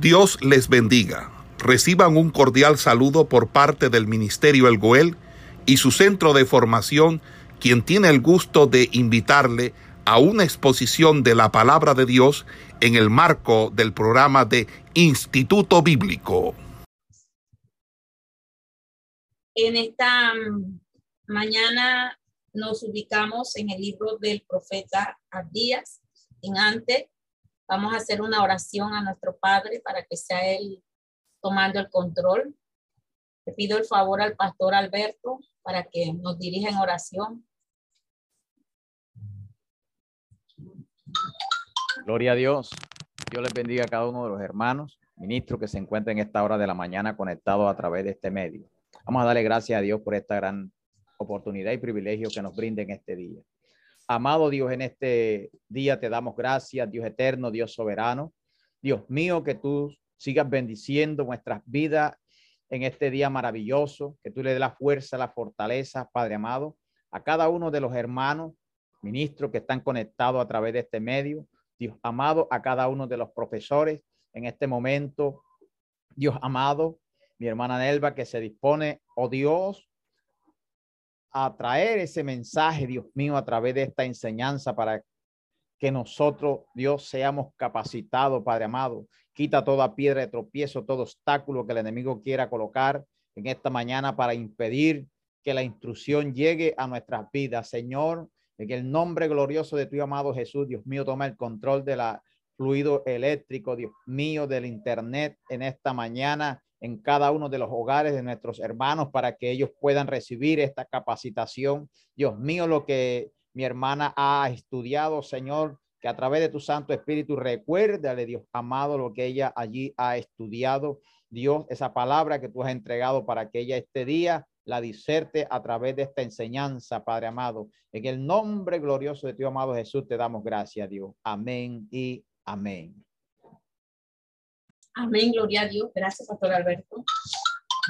Dios les bendiga. Reciban un cordial saludo por parte del Ministerio El Goel y su centro de formación, quien tiene el gusto de invitarle a una exposición de la palabra de Dios en el marco del programa de Instituto Bíblico. En esta mm, mañana nos ubicamos en el libro del profeta Abdías, en antes Vamos a hacer una oración a nuestro Padre para que sea Él tomando el control. Le pido el favor al pastor Alberto para que nos dirija en oración. Gloria a Dios. Dios les bendiga a cada uno de los hermanos, ministros que se encuentran en esta hora de la mañana conectados a través de este medio. Vamos a darle gracias a Dios por esta gran oportunidad y privilegio que nos brinda en este día. Amado Dios, en este día te damos gracias, Dios eterno, Dios soberano. Dios mío, que tú sigas bendiciendo nuestras vidas en este día maravilloso, que tú le des la fuerza, la fortaleza, Padre amado, a cada uno de los hermanos, ministros que están conectados a través de este medio. Dios amado, a cada uno de los profesores en este momento. Dios amado, mi hermana Nelva que se dispone, oh Dios, a traer ese mensaje, Dios mío, a través de esta enseñanza para que nosotros, Dios, seamos capacitados, Padre amado. Quita toda piedra de tropiezo, todo obstáculo que el enemigo quiera colocar en esta mañana para impedir que la instrucción llegue a nuestras vidas. Señor, en el nombre glorioso de tu amado Jesús, Dios mío, toma el control de la fluido eléctrico, Dios mío, del internet en esta mañana en cada uno de los hogares de nuestros hermanos para que ellos puedan recibir esta capacitación. Dios mío, lo que mi hermana ha estudiado, Señor, que a través de tu Santo Espíritu recuérdale, Dios amado, lo que ella allí ha estudiado. Dios, esa palabra que tú has entregado para que ella este día la diserte a través de esta enseñanza, Padre amado. En el nombre glorioso de tu amado Jesús te damos gracias, Dios. Amén y amén. Amén, gloria a Dios. Gracias, Pastor Alberto.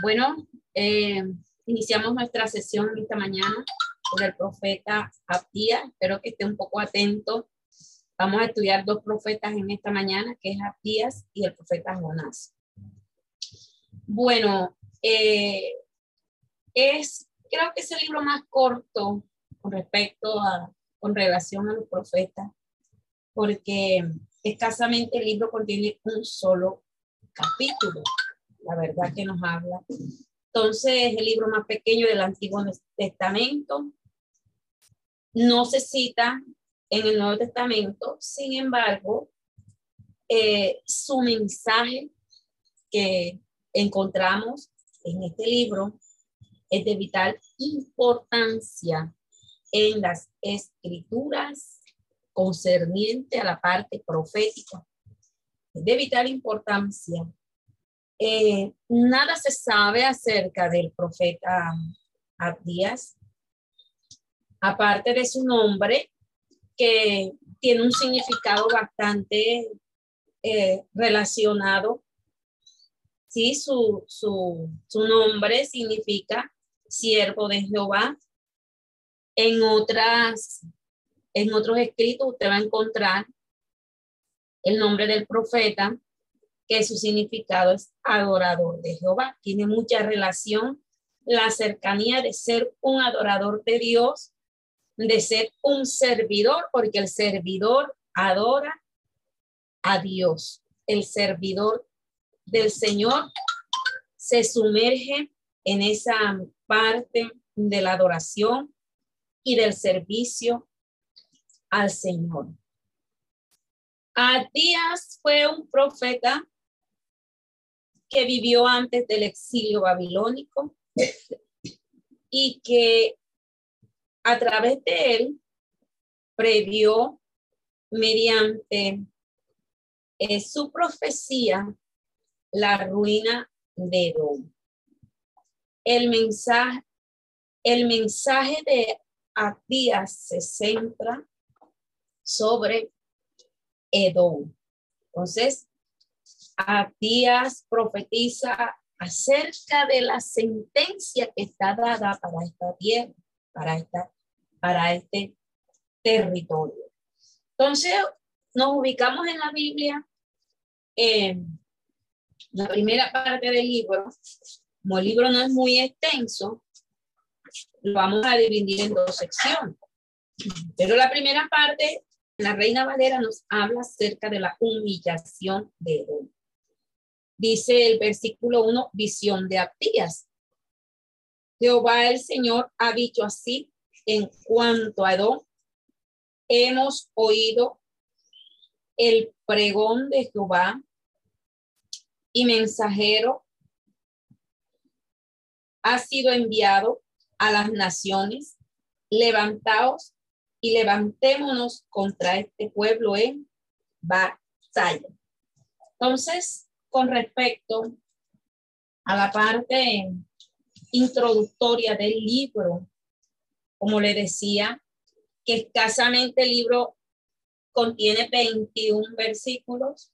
Bueno, eh, iniciamos nuestra sesión esta mañana con el profeta Abdías. Espero que esté un poco atento. Vamos a estudiar dos profetas en esta mañana, que es Abdías y el profeta Jonás. Bueno, eh, es, creo que es el libro más corto con respecto a, con relación a los profetas, porque escasamente el libro contiene un solo capítulo, la verdad que nos habla. Entonces, es el libro más pequeño del Antiguo Testamento. No se cita en el Nuevo Testamento, sin embargo, eh, su mensaje que encontramos en este libro es de vital importancia en las escrituras concerniente a la parte profética de vital importancia. Eh, nada se sabe acerca del profeta Abdías, aparte de su nombre, que tiene un significado bastante eh, relacionado. Sí, su, su, su nombre significa siervo de Jehová. En otras, en otros escritos usted va a encontrar el nombre del profeta, que su significado es adorador de Jehová. Tiene mucha relación la cercanía de ser un adorador de Dios, de ser un servidor, porque el servidor adora a Dios. El servidor del Señor se sumerge en esa parte de la adoración y del servicio al Señor. Abdías fue un profeta que vivió antes del exilio babilónico y que a través de él previó mediante eh, su profecía la ruina de Edom. El mensaje, el mensaje de Abdías se centra sobre Edom. Entonces, Abdías profetiza acerca de la sentencia que está dada para esta tierra, para, esta, para este territorio. Entonces, nos ubicamos en la Biblia La primera parte del libro, como el libro no es muy extenso, lo vamos a dividir en dos secciones. Pero la primera parte, la Reina Valera nos habla acerca de la humillación de Edom. Dice el versículo 1, visión de Abdías. Jehová el Señor ha dicho así en cuanto a Edom. Hemos oído el pregón de Jehová y mensajero ha sido enviado a las naciones. Levantaos y levantémonos contra este pueblo en batalla. Entonces, con respecto a la parte introductoria del libro, como le decía, que escasamente el libro contiene 21 versículos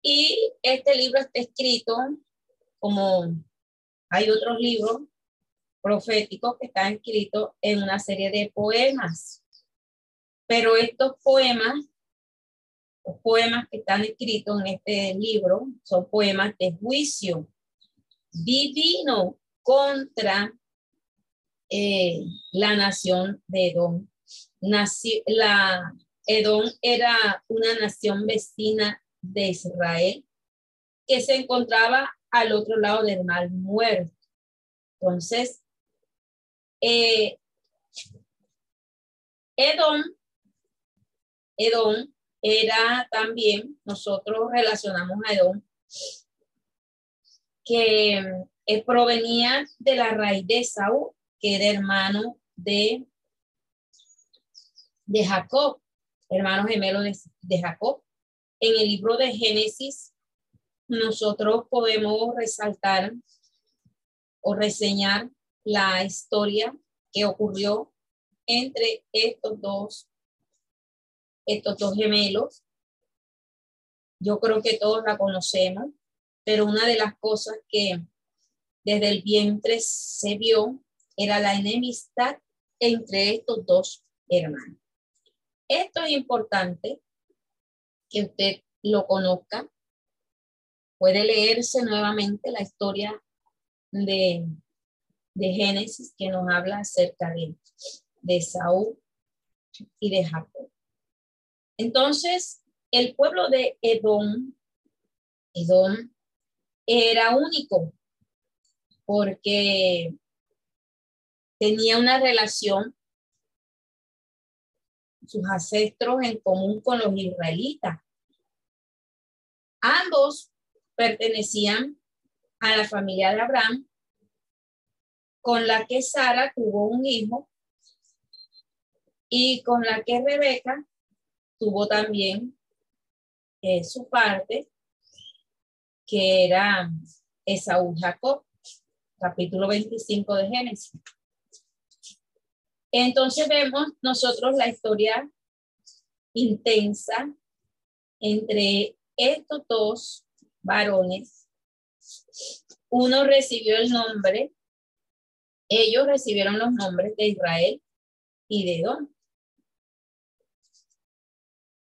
y este libro está escrito como hay otros libros proféticos que están escritos en una serie de poemas. Pero estos poemas, los poemas que están escritos en este libro, son poemas de juicio divino contra eh, la nación de Edom. Edom era una nación vecina de Israel que se encontraba al otro lado del mar muerto. Entonces, eh, Edom, Edom era también, nosotros relacionamos a Edom, que eh, provenía de la raíz de Saúl, que era hermano de, de Jacob, hermano gemelo de, de Jacob. En el libro de Génesis, nosotros podemos resaltar o reseñar la historia que ocurrió entre estos dos, estos dos gemelos. Yo creo que todos la conocemos, pero una de las cosas que desde el vientre se vio era la enemistad entre estos dos hermanos. Esto es importante que usted lo conozca. Puede leerse nuevamente la historia de de Génesis que nos habla acerca de, de Saúl y de Jacob. Entonces, el pueblo de Edom, Edom era único porque tenía una relación, sus ancestros en común con los israelitas. Ambos pertenecían a la familia de Abraham con la que Sara tuvo un hijo y con la que Rebeca tuvo también su parte, que era Esaú Jacob, capítulo 25 de Génesis. Entonces vemos nosotros la historia intensa entre estos dos varones. Uno recibió el nombre ellos recibieron los nombres de Israel y de Edom.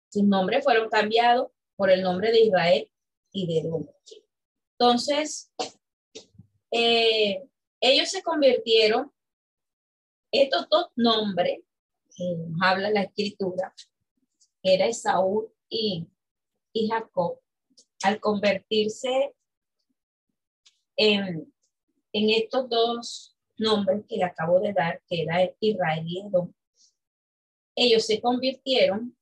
Sus nombres fueron cambiados por el nombre de Israel y de Edom. Entonces, eh, ellos se convirtieron, estos dos nombres, nos habla la escritura, era Esaú y, y Jacob, al convertirse en, en estos dos nombres que le acabo de dar, que era Israel y Edom, ellos se convirtieron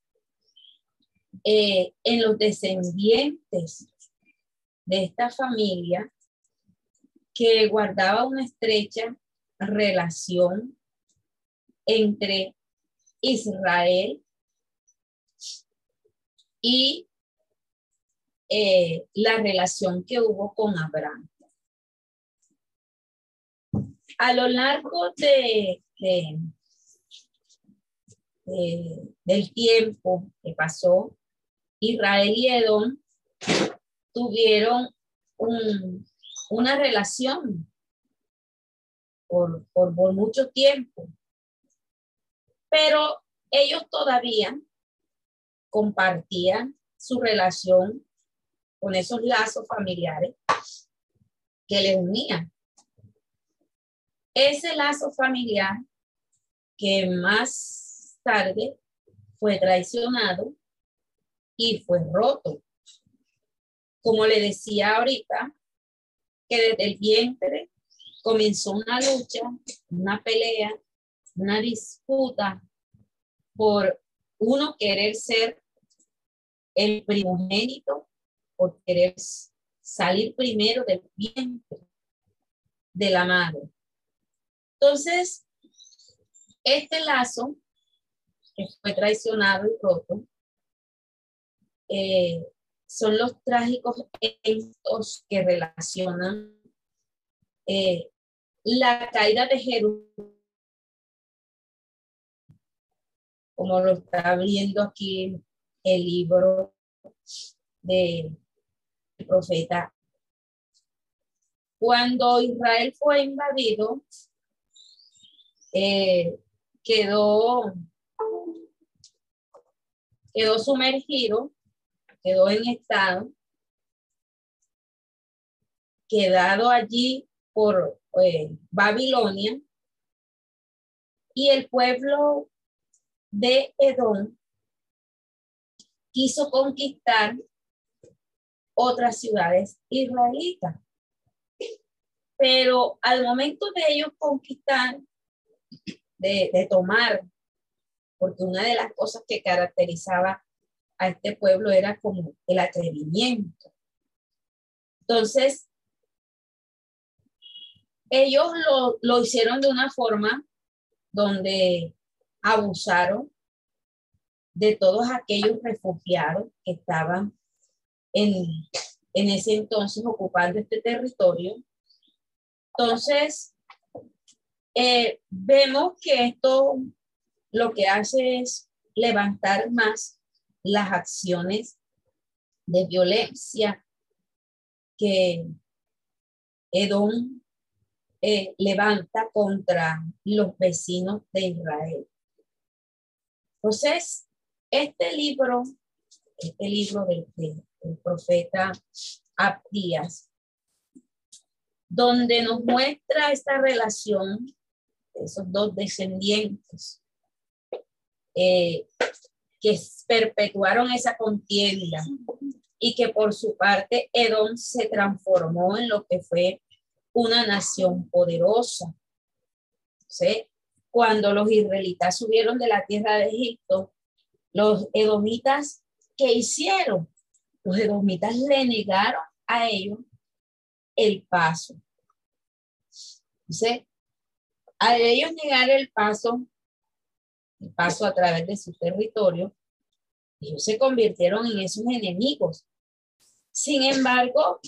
eh, en los descendientes de esta familia que guardaba una estrecha relación entre Israel y eh, la relación que hubo con Abraham a lo largo de, del tiempo que pasó, Israel y Edom tuvieron una relación por, por, por mucho tiempo, pero ellos todavía compartían su relación con esos lazos familiares que le unían. Ese lazo familiar que más tarde fue traicionado y fue roto. Como le decía ahorita, que desde el vientre comenzó una lucha, una pelea, una disputa por uno querer ser el primogénito, por querer salir primero del vientre de la madre. Entonces, este lazo que fue traicionado y roto eh, son los trágicos eventos que relacionan eh, la caída de Jerusalén, como lo está viendo aquí el libro del profeta. Cuando Israel fue invadido, eh, quedó, quedó sumergido, quedó en estado, quedado allí por eh, Babilonia, y el pueblo de Edom quiso conquistar otras ciudades israelitas. Pero al momento de ellos conquistar, de, tomar, porque una de las cosas que caracterizaba a este pueblo era como el atrevimiento. Entonces, ellos lo, lo hicieron de una forma donde abusaron de todos aquellos refugiados que estaban en, en ese entonces ocupando este territorio. Entonces, eh, vemos que esto lo que hace es levantar más las acciones de violencia que Edom eh, levanta contra los vecinos de Israel. Entonces, este libro, este libro del, del profeta Abdías, donde nos muestra esta relación esos dos descendientes eh, que perpetuaron esa contienda y que por su parte Edom se transformó en lo que fue una nación poderosa. Cuando los israelitas subieron de la tierra de Egipto, los edomitas, ¿qué hicieron? Los edomitas le negaron a ellos el paso. ¿Sí? Al ellos negar el paso, el paso a través de su territorio, ellos se convirtieron en esos enemigos. Sin embargo,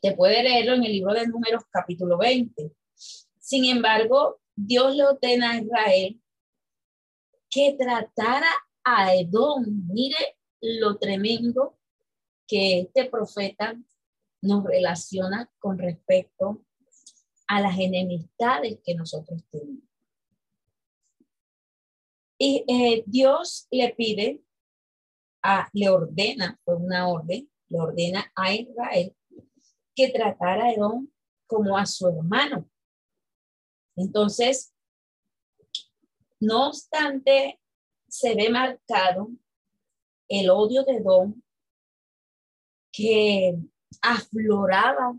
te puede leerlo en el libro de Números capítulo 20. Sin embargo, Dios le ordena a Israel que tratara a Edom. Mire lo tremendo que este profeta nos relaciona con respecto a las enemistades que nosotros tenemos. Y eh, Dios le pide, a, le ordena, fue una orden, le ordena a Israel que tratara a Edom como a su hermano. Entonces, no obstante, se ve marcado el odio de Edom que afloraba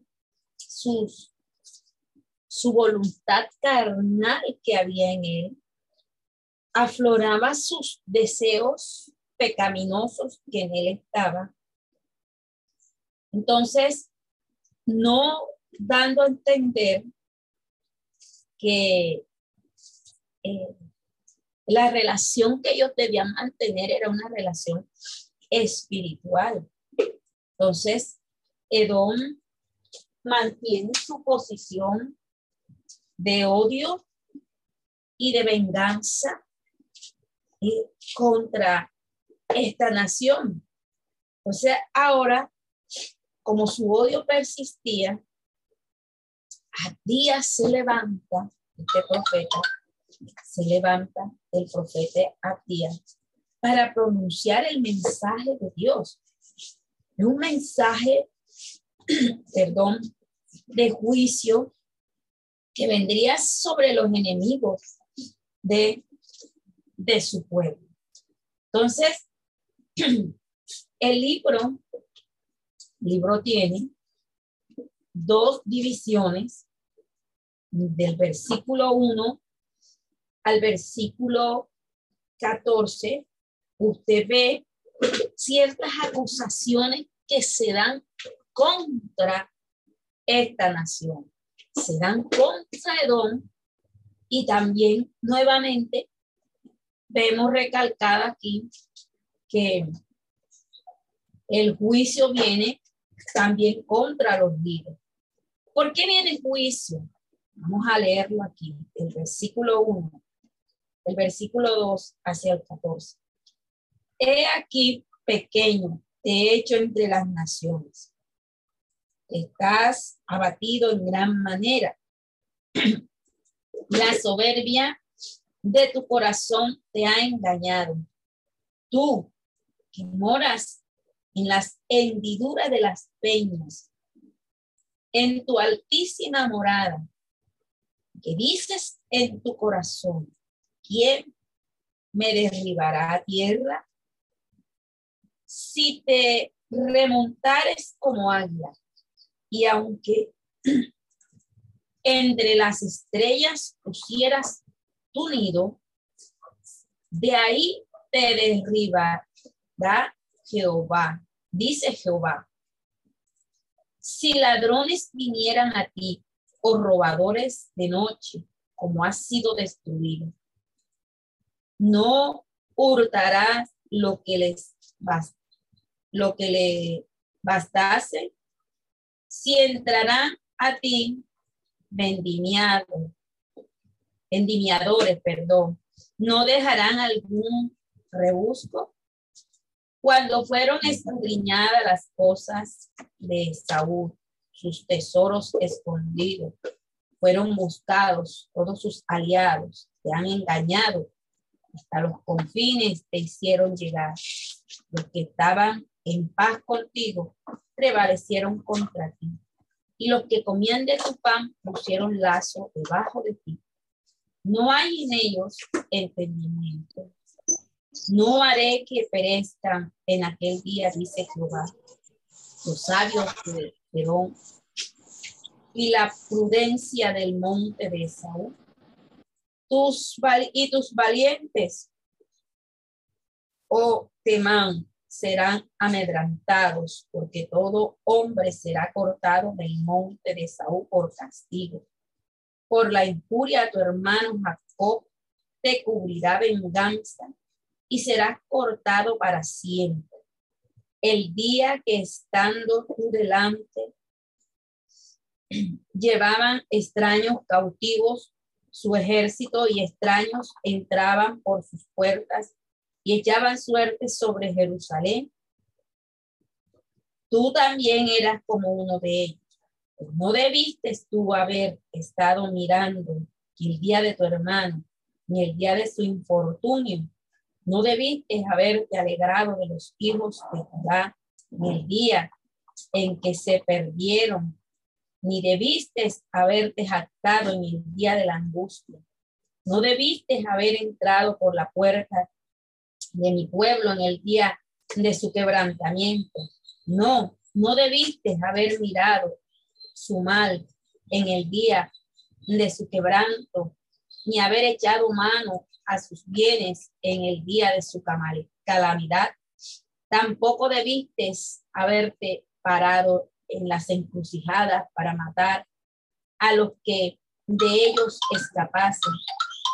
sus su voluntad carnal que había en él, afloraba sus deseos pecaminosos que en él estaba. Entonces, no dando a entender que eh, la relación que ellos debían mantener era una relación espiritual. Entonces, Edom mantiene su posición de odio y de venganza contra esta nación. O sea, ahora, como su odio persistía, a día se levanta este profeta, se levanta el profeta Abdías para pronunciar el mensaje de Dios. Un mensaje, perdón, de juicio que vendría sobre los enemigos de, de su pueblo. Entonces, el libro, libro tiene dos divisiones del versículo 1 al versículo 14, usted ve ciertas acusaciones que se dan contra esta nación. Se dan contra Edom y también nuevamente vemos recalcada aquí que el juicio viene también contra los líderes. ¿Por qué viene el juicio? Vamos a leerlo aquí, el versículo 1, el versículo 2 hacia el 14. He aquí pequeño, te he hecho entre las naciones. Estás abatido en gran manera. La soberbia de tu corazón te ha engañado. Tú que moras en las hendiduras de las peñas, en tu altísima morada, que dices en tu corazón, ¿quién me derribará a tierra? Si te remontares como águila, y aunque entre las estrellas pusieras tu nido, de ahí te derribará Jehová dice Jehová, si ladrones vinieran a ti o robadores de noche, como has sido destruido, no hurtarás lo que les basta, lo que le bastase, si entrarán a ti vendimiados, vendimiadores, perdón, no dejarán algún rebusco cuando fueron escudriñadas las cosas de Saúl, sus tesoros escondidos, fueron buscados todos sus aliados, te han engañado, hasta los confines te hicieron llegar. Los que estaban en paz contigo prevalecieron contra ti. Y los que comían de tu pan pusieron lazo debajo de ti. No hay en ellos entendimiento. No haré que perezcan en aquel día, dice Jehová, los sabios de Perón y la prudencia del monte de Saúl. Tus y tus valientes, oh Temán, serán amedrantados, porque todo hombre será cortado del monte de Saúl por castigo. Por la injuria a tu hermano Jacob te cubrirá venganza y serás cortado para siempre. El día que estando tú delante, llevaban extraños cautivos su ejército y extraños entraban por sus puertas y echaban suerte sobre Jerusalén. Tú también eras como uno de ellos. No debiste tú haber estado mirando el día de tu hermano, ni el día de su infortunio, no debiste haberte alegrado de los hijos de Judá en el día en que se perdieron, ni debiste haberte jactado en el día de la angustia. No debiste haber entrado por la puerta de mi pueblo en el día de su quebrantamiento. No, no debiste haber mirado su mal en el día de su quebranto, ni haber echado mano a sus bienes en el día de su calamidad. Tampoco debiste haberte parado en las encrucijadas para matar a los que de ellos escapasen,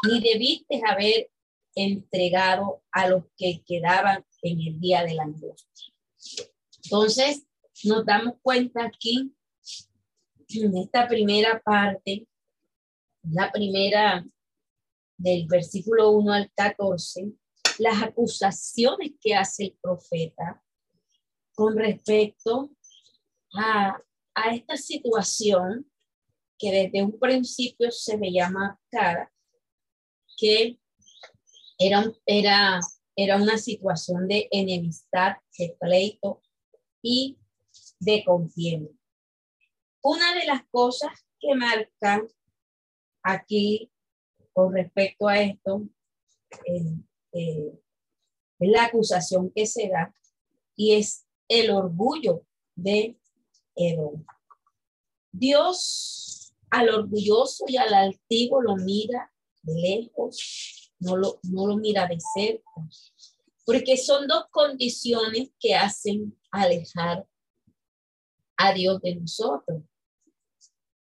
ni debiste haber entregado a los que quedaban en el día de la angustia. Entonces, nos damos cuenta aquí, en esta primera parte, la primera del versículo 1 al 14, las acusaciones que hace el profeta con respecto a, a esta situación que desde un principio se veía marcada, que era, era, era una situación de enemistad, de pleito y de contienda. Una de las cosas que marcan aquí con respecto a esto eh, eh, es la acusación que se da y es el orgullo de Edom. Dios al orgulloso y al altivo lo mira de lejos, no lo, no lo mira de cerca, porque son dos condiciones que hacen alejar a Dios de nosotros.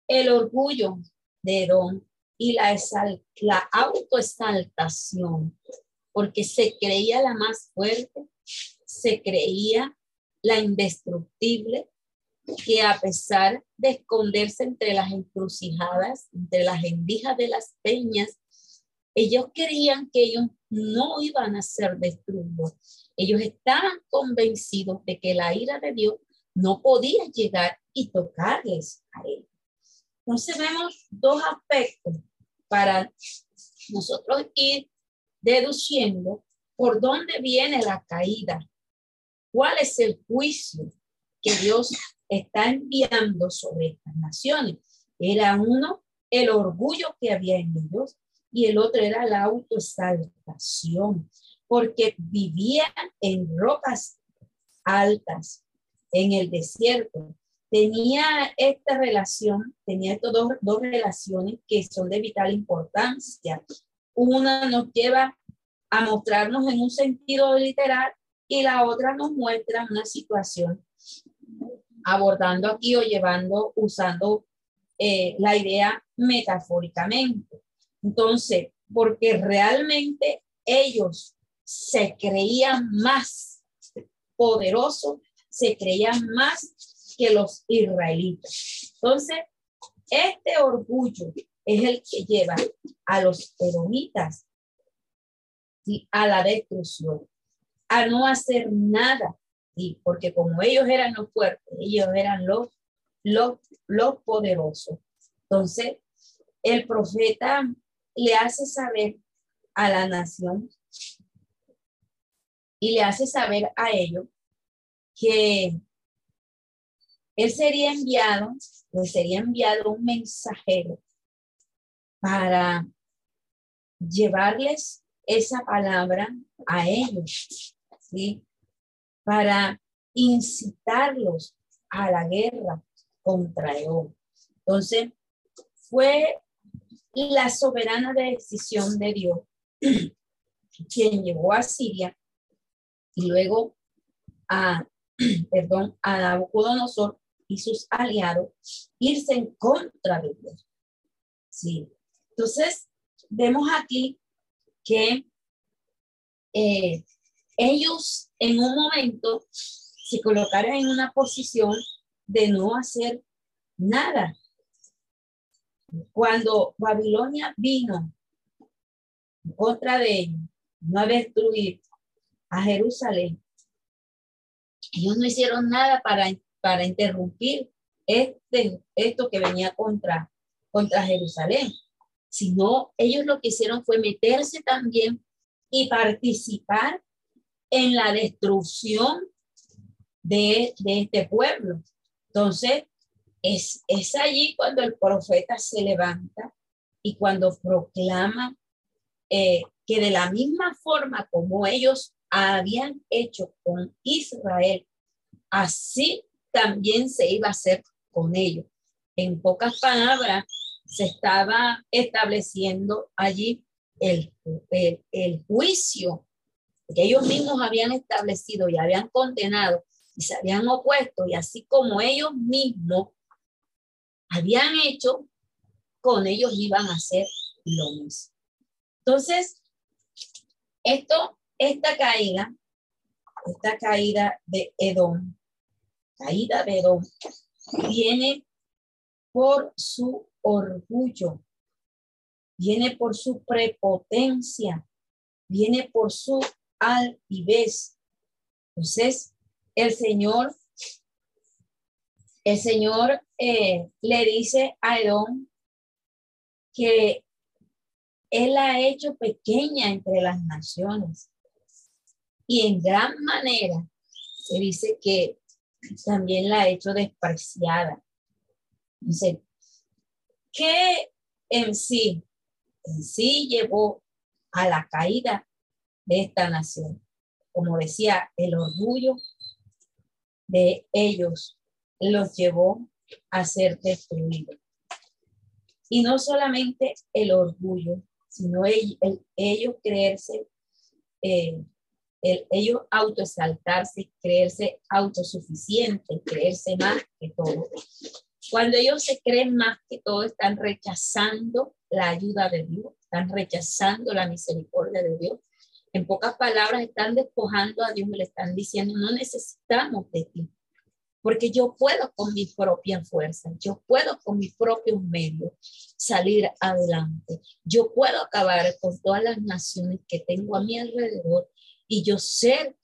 El orgullo de Edom y la, autoexaltación, porque se creía la más fuerte, se creía la indestructible, que a pesar de esconderse entre las encrucijadas, entre las endijas de las peñas, ellos creían que ellos no iban a ser destruidos. Ellos estaban convencidos de que la ira de Dios no podía llegar y tocarles a ellos. Entonces vemos dos aspectos para nosotros ir deduciendo por dónde viene la caída, cuál es el juicio que Dios está enviando sobre estas naciones. Era uno el orgullo que había en ellos y el otro era la autoexaltación, porque vivían en rocas altas, en el desierto. Tenía esta relación, tenía estas dos, dos relaciones que son de vital importancia. Una nos lleva a mostrarnos en un sentido literal y la otra nos muestra una situación abordando aquí o llevando, usando eh, la idea metafóricamente. Entonces, porque realmente ellos se creían más poderosos, se creían más que los israelitas. Entonces, este orgullo es el que lleva a los edomitas a la destrucción, a no hacer nada porque como ellos eran los fuertes, ellos eran los, los, los poderosos. Entonces, el profeta le hace saber a la nación y le hace saber a ellos que él sería enviado, le sería enviado un mensajero para llevarles esa palabra a ellos, ¿sí? para incitarlos a la guerra contra Edom. Entonces, fue la soberana decisión de Dios quien llevó a Siria y luego a, perdón, a Nabucodonosor y sus aliados irse en contra de Dios. Sí. Entonces, vemos aquí que eh, ellos en un momento se colocaron en una posición de no hacer nada. Cuando Babilonia vino en contra de no destruir a Jerusalén, ellos no hicieron nada para, para interrumpir este, esto que venía contra, contra Jerusalén, sino ellos lo que hicieron fue meterse también y participar en la destrucción de, este pueblo. Entonces, es, es allí cuando el profeta se levanta y cuando proclama eh, que de la misma forma como ellos habían hecho con Israel, así también se iba a hacer con ellos. En pocas palabras, se estaba estableciendo allí el, el, el juicio que ellos mismos habían establecido y habían condenado y se habían opuesto y así como ellos mismos habían hecho, con ellos iban a hacer lo mismo. Entonces, esto, esta caída, esta caída de Edom, caída de Edom, viene por su orgullo, viene por su prepotencia, viene por su altivez. Entonces, el Señor, el Señor eh, le dice a Edom que Él ha hecho pequeña entre las naciones. Y en gran manera se dice que también la ha hecho despreciada. Entonces, ¿qué en sí, en sí llevó a la caída de esta nación? Como decía, el orgullo de ellos los llevó a ser destruidos. Y no solamente el orgullo, sino ellos creerse, eh, ellos autoexaltarse, creerse autosuficientes, creerse más que todo. Cuando ellos se creen más que todo, están rechazando la ayuda de Dios, están rechazando la misericordia de Dios. En pocas palabras, están despojando a Dios, le están diciendo, no necesitamos de ti, porque yo puedo con mi propia fuerza, yo puedo con mis propios medios salir adelante, yo puedo acabar con todas las naciones que tengo a mi alrededor y yo ser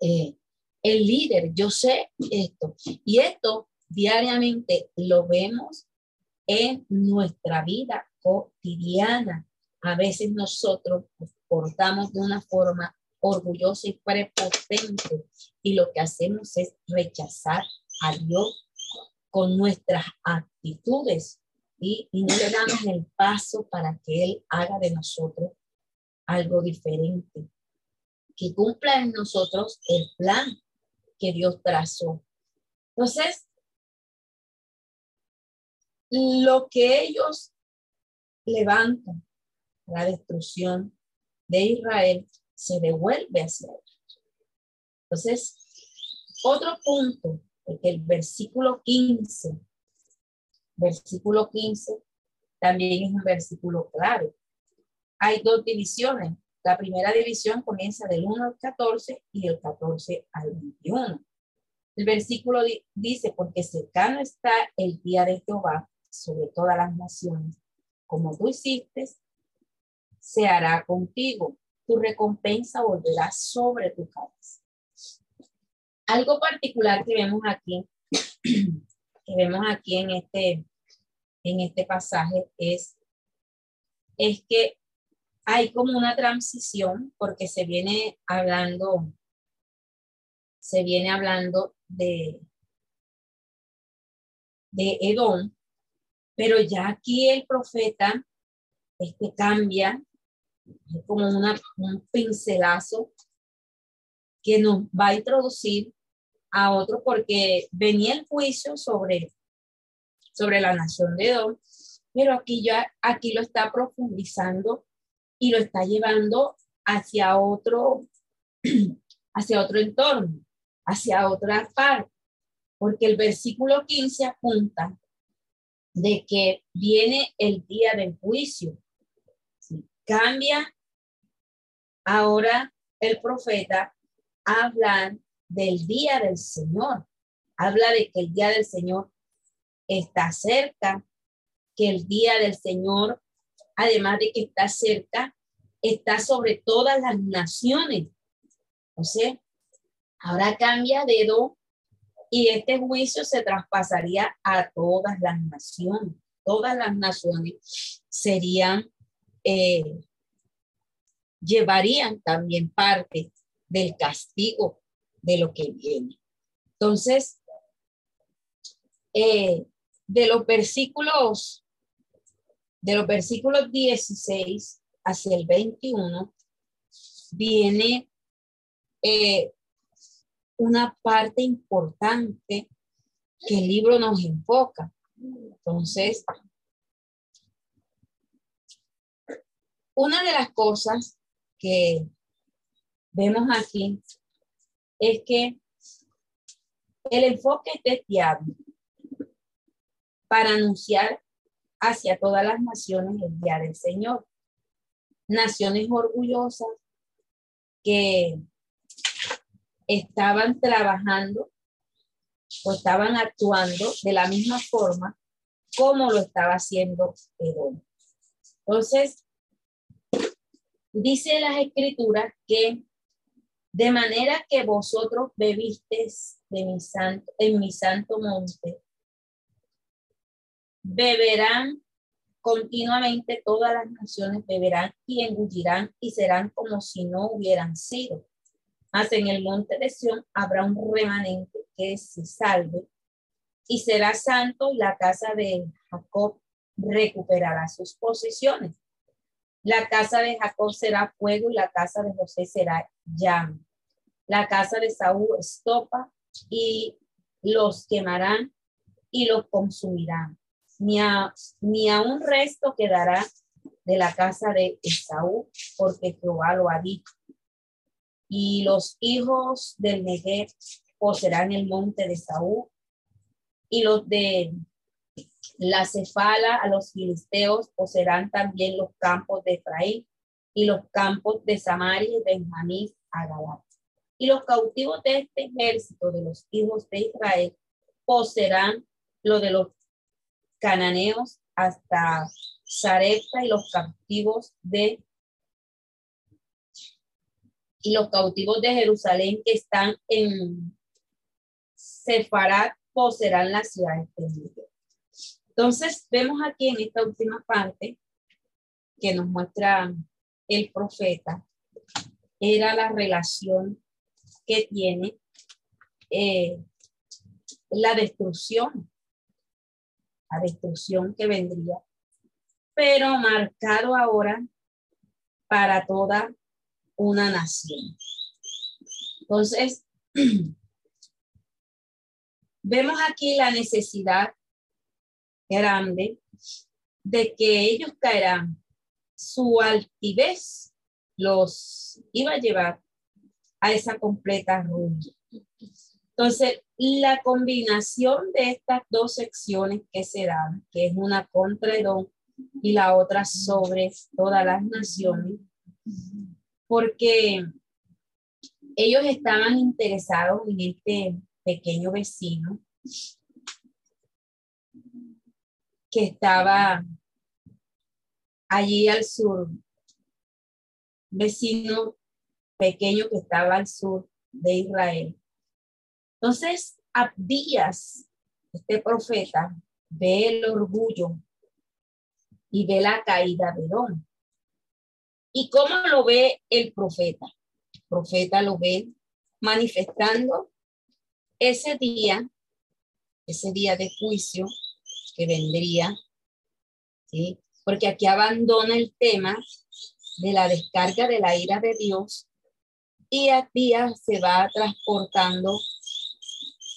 eh, el líder, yo sé esto. Y esto diariamente lo vemos en nuestra vida cotidiana. A veces nosotros nos portamos de una forma orgullosa y prepotente y lo que hacemos es rechazar a Dios con nuestras actitudes y, y no le damos el paso para que Él haga de nosotros algo diferente, que cumpla en nosotros el plan que Dios trazó. Entonces, lo que ellos levantan, la destrucción de Israel, se devuelve hacia ellos. Entonces, otro punto, porque el versículo 15, versículo 15, también es un versículo claro. Hay dos divisiones. La primera división comienza del 1 al 14 y del 14 al 21. El versículo dice, porque cercano está el día de Jehová sobre todas las naciones, como tú hiciste, se hará contigo. Tu recompensa volverá sobre tu cabeza. Algo particular que vemos aquí, que vemos aquí en este, en este pasaje es, es que hay como una transición porque se viene hablando, se viene hablando de, de Edom, pero ya aquí el profeta este, cambia, como una, un pincelazo que nos va a introducir a otro porque venía el juicio sobre, sobre la nación de Edom, pero aquí ya aquí lo está profundizando y lo está llevando hacia otro hacia otro entorno, hacia otra parte, porque el versículo 15 apunta de que viene el día del juicio. Cambia ahora el profeta a hablar del día del Señor. Habla de que el día del Señor está cerca, que el día del Señor, además de que está cerca, está sobre todas las naciones. O sea, ahora cambia de do y este juicio se traspasaría a todas las naciones. Todas las naciones serían, eh, llevarían también parte del castigo de lo que viene. Entonces, eh, de los versículos, de los versículos 16 hacia el 21, viene eh, una parte importante que el libro nos enfoca. Entonces, una de las cosas que vemos aquí es que el enfoque es desviado para anunciar hacia todas las naciones el día del Señor. Naciones orgullosas que estaban trabajando o estaban actuando de la misma forma como lo estaba haciendo Edom. Entonces, dice las escrituras que de manera que vosotros bebisteis de mi santo, en mi santo monte, beberán continuamente todas las naciones, beberán y engullirán y serán como si no hubieran sido. Mas en el monte de Sión habrá un remanente que se salve, y será santo, y la casa de Jacob recuperará sus posiciones. La casa de Jacob será fuego y la casa de José será llama. La casa de Saúl estopa y los quemarán y los consumirán. Ni a, ni a un resto quedará de la casa de Esaú, porque Jehová lo ha dicho. Y los hijos del Negev poseerán el monte de Saúl, y los de la cefala a los filisteos poseerán también los campos de Efraín y los campos de Samaria y Benjamín a Galat. Y los cautivos de este ejército de los hijos de Israel poseerán lo de los cananeos hasta Sarepta y los cautivos de y los cautivos de Jerusalén que están en Sefarat poseerán la ciudad de Entonces, vemos aquí en esta última parte que nos muestra el profeta, era la relación que tiene eh, la destrucción, la destrucción que vendría, pero marcado ahora para toda una nación. Entonces, vemos aquí la necesidad grande de que ellos caerán. Su altivez los iba a llevar a esa completa ruina. Entonces, la combinación de estas dos secciones que se dan, que es una contra Edom y la otra sobre todas las naciones, porque ellos estaban interesados en este pequeño vecino que estaba allí al sur, vecino pequeño que estaba al sur de Israel. Entonces, Abdías, este profeta, ve el orgullo y ve la caída de Edom. ¿Y cómo lo ve el profeta? El profeta lo ve manifestando ese día, ese día de juicio que vendría, ¿sí? porque aquí abandona el tema de la descarga de la ira de Dios y a día se va transportando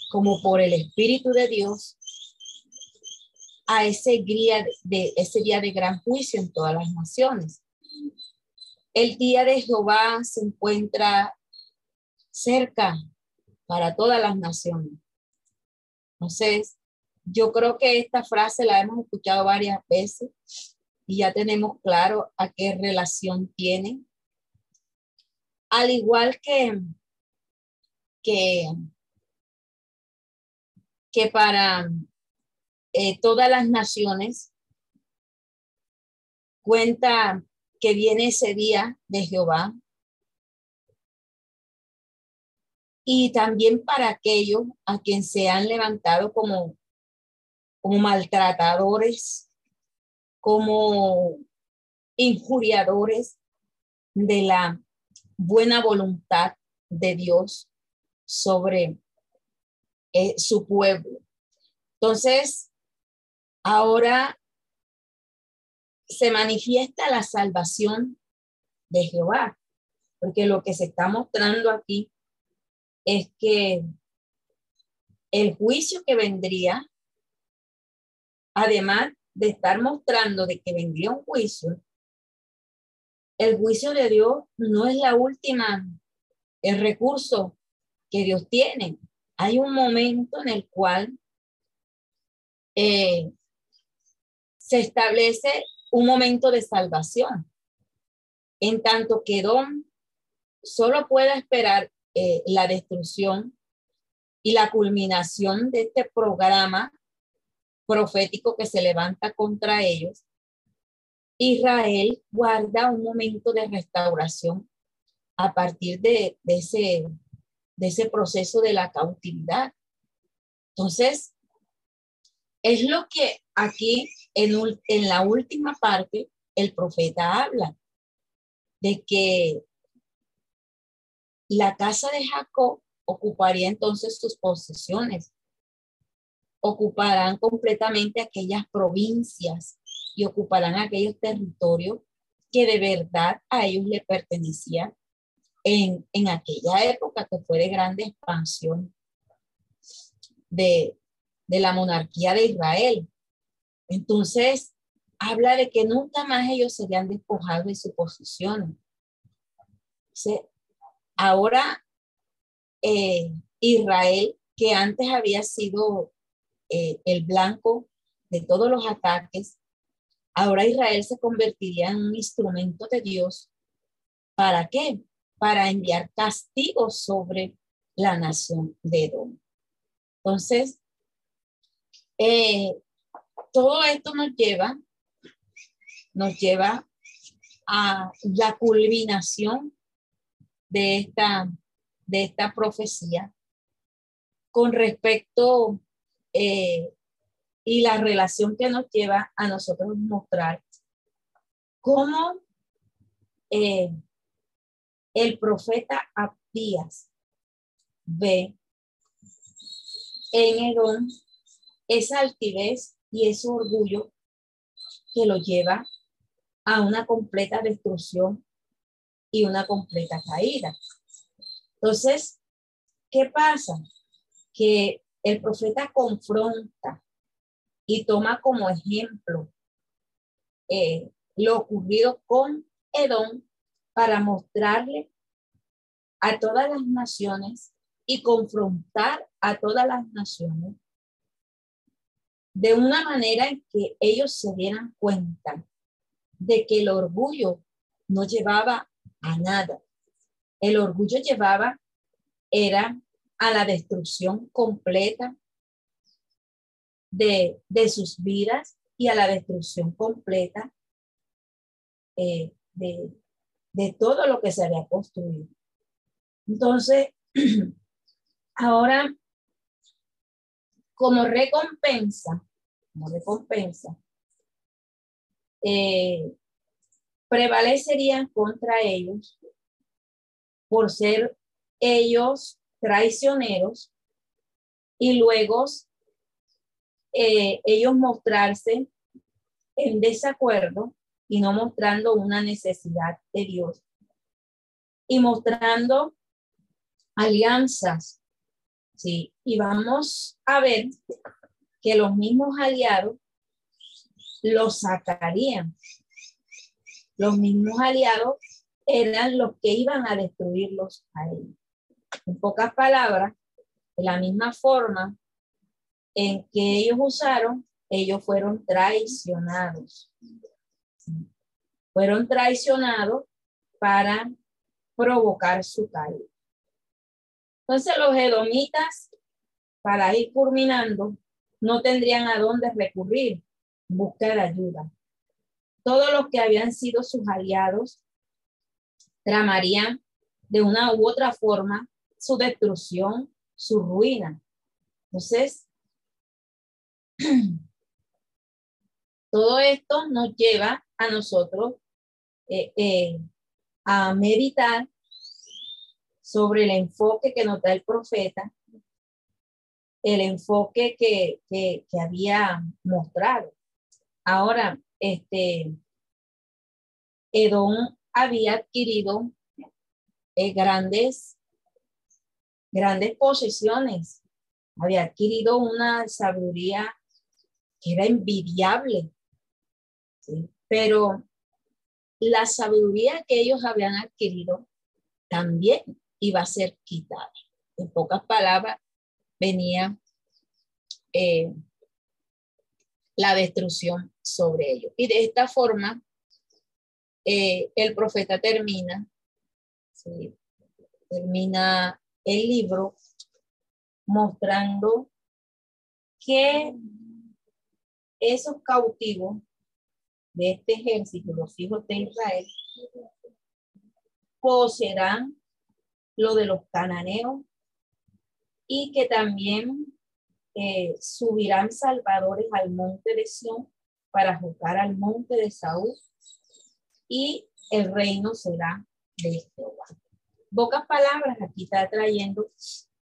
como por el Espíritu de Dios a ese día de, ese día de gran juicio en todas las naciones. El día de Jehová se encuentra cerca para todas las naciones. Entonces, yo creo que esta frase la hemos escuchado varias veces y ya tenemos claro a qué relación tiene. Al igual que, que, que para eh, todas las naciones, cuenta que viene ese día de Jehová, y también para aquellos a quien se han levantado como, como maltratadores, como injuriadores de la buena voluntad de Dios sobre eh, su pueblo. Entonces, ahora se manifiesta la salvación de Jehová, porque lo que se está mostrando aquí es que el juicio que vendría, además de estar mostrando de que vendría un juicio, el juicio de Dios no es la última, el recurso que Dios tiene. Hay un momento en el cual eh, se establece un momento de salvación, en tanto que Don solo pueda esperar eh, la destrucción y la culminación de este programa profético que se levanta contra ellos, Israel guarda un momento de restauración a partir de, ese, de ese proceso de la cautividad. Entonces, es lo que aquí en, en la última parte el profeta habla, de que la casa de Jacob ocuparía entonces sus posesiones, ocuparán completamente aquellas provincias y ocuparán aquellos territorios que de verdad a ellos le pertenecían en, en aquella época que fue de grande expansión de, de la monarquía de Israel. Entonces, habla de que nunca más ellos serían despojados de su posición. ahora, eh, Israel, que antes había sido eh, el blanco de todos los ataques, ahora Israel se convertiría en un instrumento de Dios. ¿Para qué? Para enviar castigo sobre la nación de Edom. Entonces, eh, todo esto nos lleva, nos lleva a la culminación de esta, de esta profecía con respecto eh, y la relación que nos lleva a nosotros mostrar cómo eh, el profeta Abdías ve en Edom esa altivez y ese orgullo que lo lleva a una completa destrucción y una completa caída. Entonces, ¿qué pasa? Que el profeta confronta y toma como ejemplo eh, lo ocurrido con Edom para mostrarle a todas las naciones y confrontar a todas las naciones de una manera en que ellos se dieran cuenta de que el orgullo no llevaba a nada. El orgullo llevaba, era a la destrucción completa de, sus vidas y a la destrucción completa eh, de, de todo lo que se había construido. Entonces, Ahora, como recompensa, como recompensa, eh, prevalecerían contra ellos por ser ellos traicioneros y luego eh, ellos mostrarse en desacuerdo y no mostrando una necesidad de Dios y mostrando alianzas Sí, y vamos a ver que los mismos aliados los sacarían. Los mismos aliados eran los que iban a destruirlos a ellos. En pocas palabras, de la misma forma en que ellos usaron, ellos fueron traicionados. Fueron traicionados para provocar su caída. Entonces los edomitas, para ir culminando, no tendrían a dónde recurrir, buscar ayuda. Todos los que habían sido sus aliados tramarían de una u otra forma su destrucción, su ruina. Entonces, todo esto nos lleva a nosotros eh, eh, a meditar sobre el enfoque que nos da el profeta, el enfoque que, había mostrado. Ahora, este, Edom había adquirido eh, grandes, grandes posesiones, había adquirido una sabiduría que era envidiable, pero la sabiduría que ellos habían adquirido también iba a ser quitada. En pocas palabras, venía eh, la destrucción sobre ellos. Y de esta forma, eh, el profeta termina, termina el libro mostrando que esos cautivos de este ejército, los hijos de Israel, poseerán lo de los cananeos y que también eh, subirán salvadores al monte de Sión para juzgar al monte de Saúl y el reino será de Jehová. Pocas palabras aquí está trayendo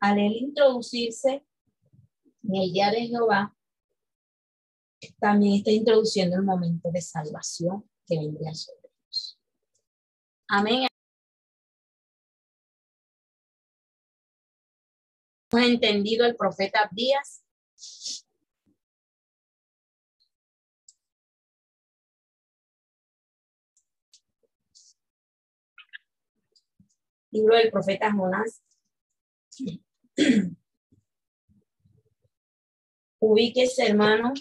al él introducirse en el día de Jehová, también está introduciendo el momento de salvación que vendría sobre ellos. Amén. Hemos entendido el profeta Abdías. Libro del profeta Jonás. Ubíquese, hermano,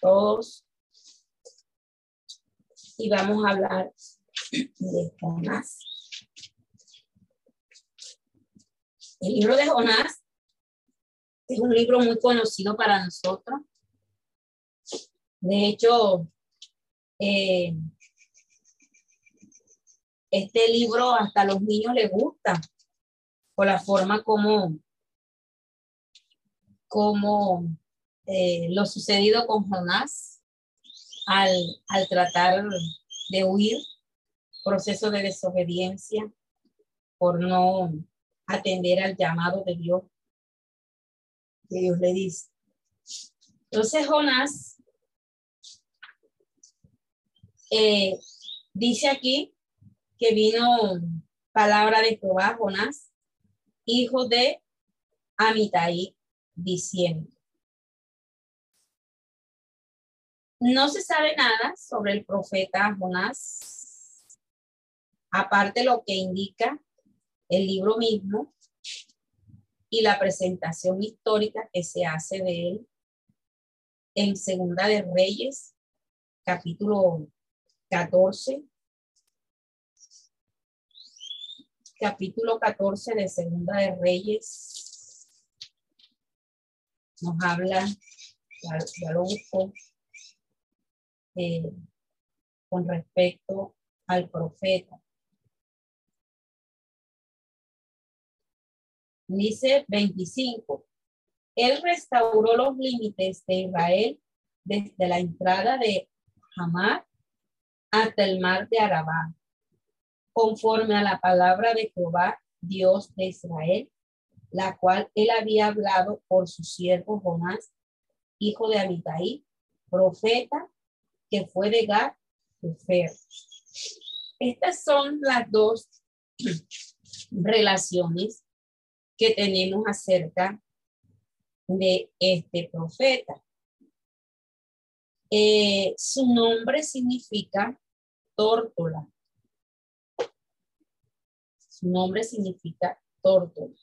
todos. Y vamos a hablar de Jonás. El libro de Jonás es un libro muy conocido para nosotros. De hecho, eh, este libro hasta a los niños les gusta por la forma como, como eh, lo sucedido con Jonás al, al tratar de huir, proceso de desobediencia por no atender al llamado de Dios que Dios le dice. Entonces Jonás eh, dice aquí que vino palabra de Jehová, Jonás, hijo de Amitai, diciendo. No se sabe nada sobre el profeta Jonás, aparte lo que indica el libro mismo y la presentación histórica que se hace de él en Segunda de Reyes, capítulo 14, capítulo 14 de Segunda de Reyes nos habla, ya, lo busco, eh, con respecto al profeta. Dice 25. Él restauró los límites de Israel desde la entrada de Hamar hasta el mar de Arabá conforme a la palabra de Jehová, Dios de Israel, la cual él había hablado por su siervo Jonás, hijo de Abitai, profeta que fue de Gad Fer. Estas son las dos relaciones que tenemos acerca de este profeta. Eh, su nombre significa tórtola su nombre significa tórtola.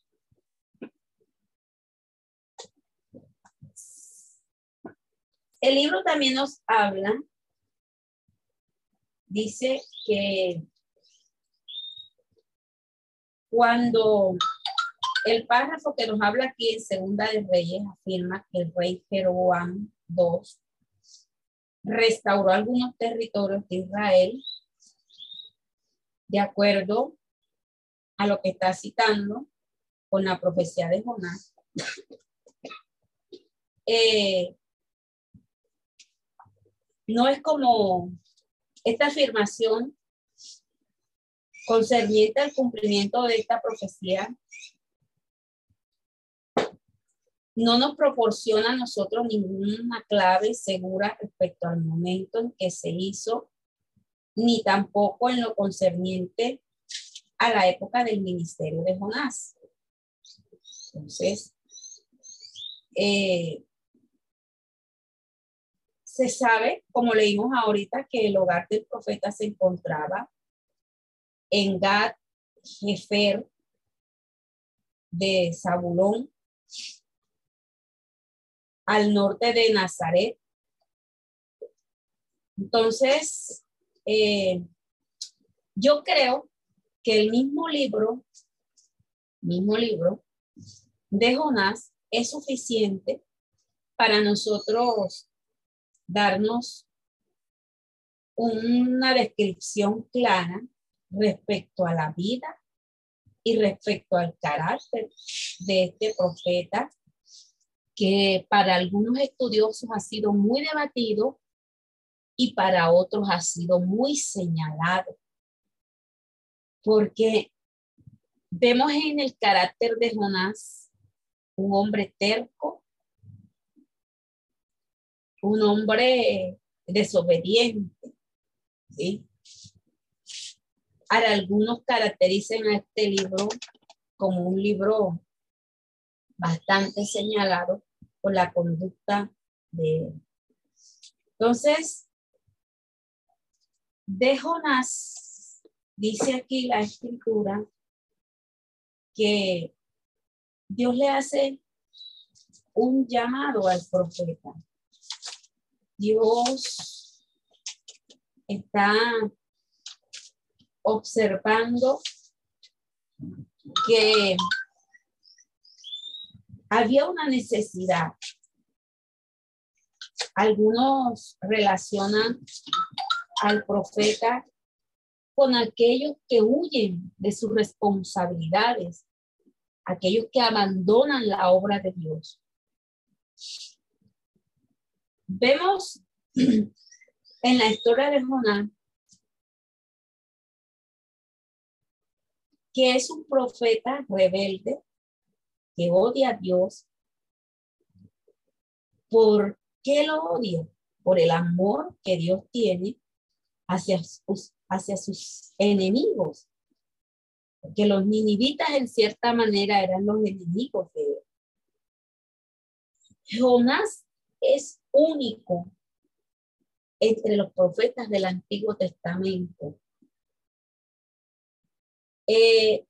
El libro también nos habla, dice que cuando el párrafo que nos habla aquí en Segunda de Reyes afirma que el rey Jeroboam II restauró algunos territorios de Israel de acuerdo a lo que está citando con la profecía de Jonás. Eh, no es como esta afirmación concerniente al cumplimiento de esta profecía no nos proporciona a nosotros ninguna clave segura respecto al momento en que se hizo, ni tampoco en lo concerniente a la época del ministerio de Jonás. Entonces, eh, se sabe, como leímos ahorita, que el hogar del profeta se encontraba en Gad, Jefer de Zabulón, al norte de Nazaret. Entonces, eh, yo creo que el mismo libro, mismo libro de Jonás es suficiente para nosotros darnos una descripción clara respecto a la vida y respecto al carácter de este profeta que para algunos estudiosos ha sido muy debatido y para otros ha sido muy señalado porque vemos en el carácter de Jonás un hombre terco, un hombre desobediente, ¿sí? Algunos caracterizan a este libro como un libro bastante señalado por la conducta de Entonces, de Jonás, dice aquí la escritura, que Dios le hace un llamado al profeta. Dios está observando que había una necesidad. Algunos relacionan al profeta con aquellos que huyen de sus responsabilidades, aquellos que abandonan la obra de Dios. Vemos en la historia de Jonás que es un profeta rebelde que odia a Dios. ¿Por qué lo odia? Por el amor que Dios tiene hacia sus, hacia sus enemigos. Porque los ninivitas en cierta manera eran los enemigos de él. Jonás es único entre los profetas del Antiguo Testamento eh,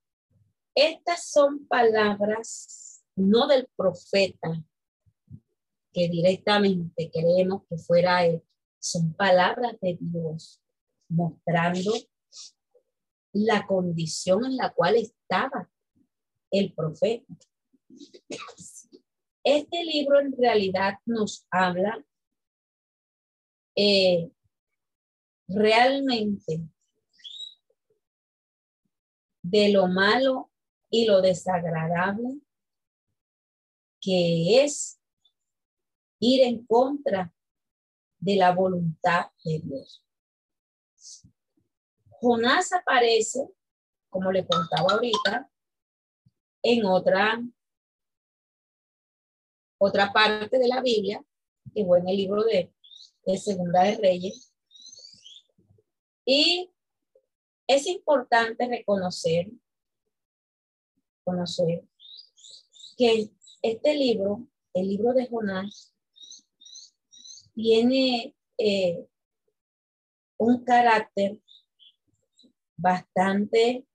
estas son palabras no del profeta, que directamente creemos que fuera él, son palabras de Dios mostrando la condición en la cual estaba el profeta. Este libro en realidad nos habla eh, realmente de lo malo y lo desagradable que es ir en contra de la voluntad de Dios. Jonás aparece, como le contaba ahorita, en otra, otra parte de la Biblia, que fue en el libro de, Segunda de Reyes. Y es importante reconocer, conocer que este libro, el libro de Jonás, tiene eh, un carácter bastante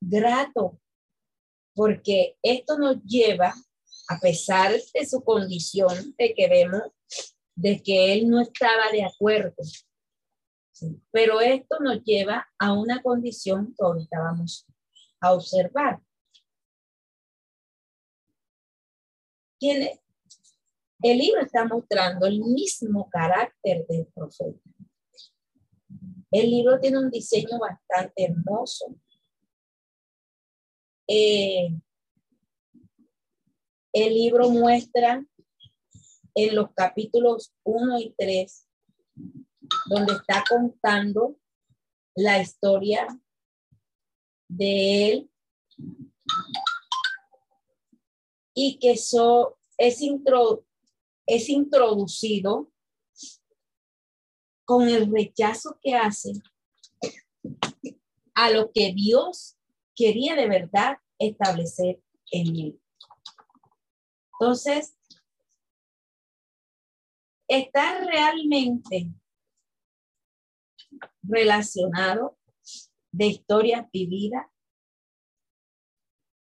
grato, porque esto nos lleva, a pesar de su condición, de que vemos de que él no estaba de acuerdo pero esto nos lleva a una condición que ahorita vamos a observar. El libro está mostrando el mismo carácter del profeta. El libro tiene un diseño bastante hermoso. Eh, el libro muestra en los capítulos 1 y 3 donde está contando la historia de él y que eso es, es introducido con el rechazo que hace a lo que Dios quería de verdad establecer en él. Entonces, está realmente relacionado de historias vividas,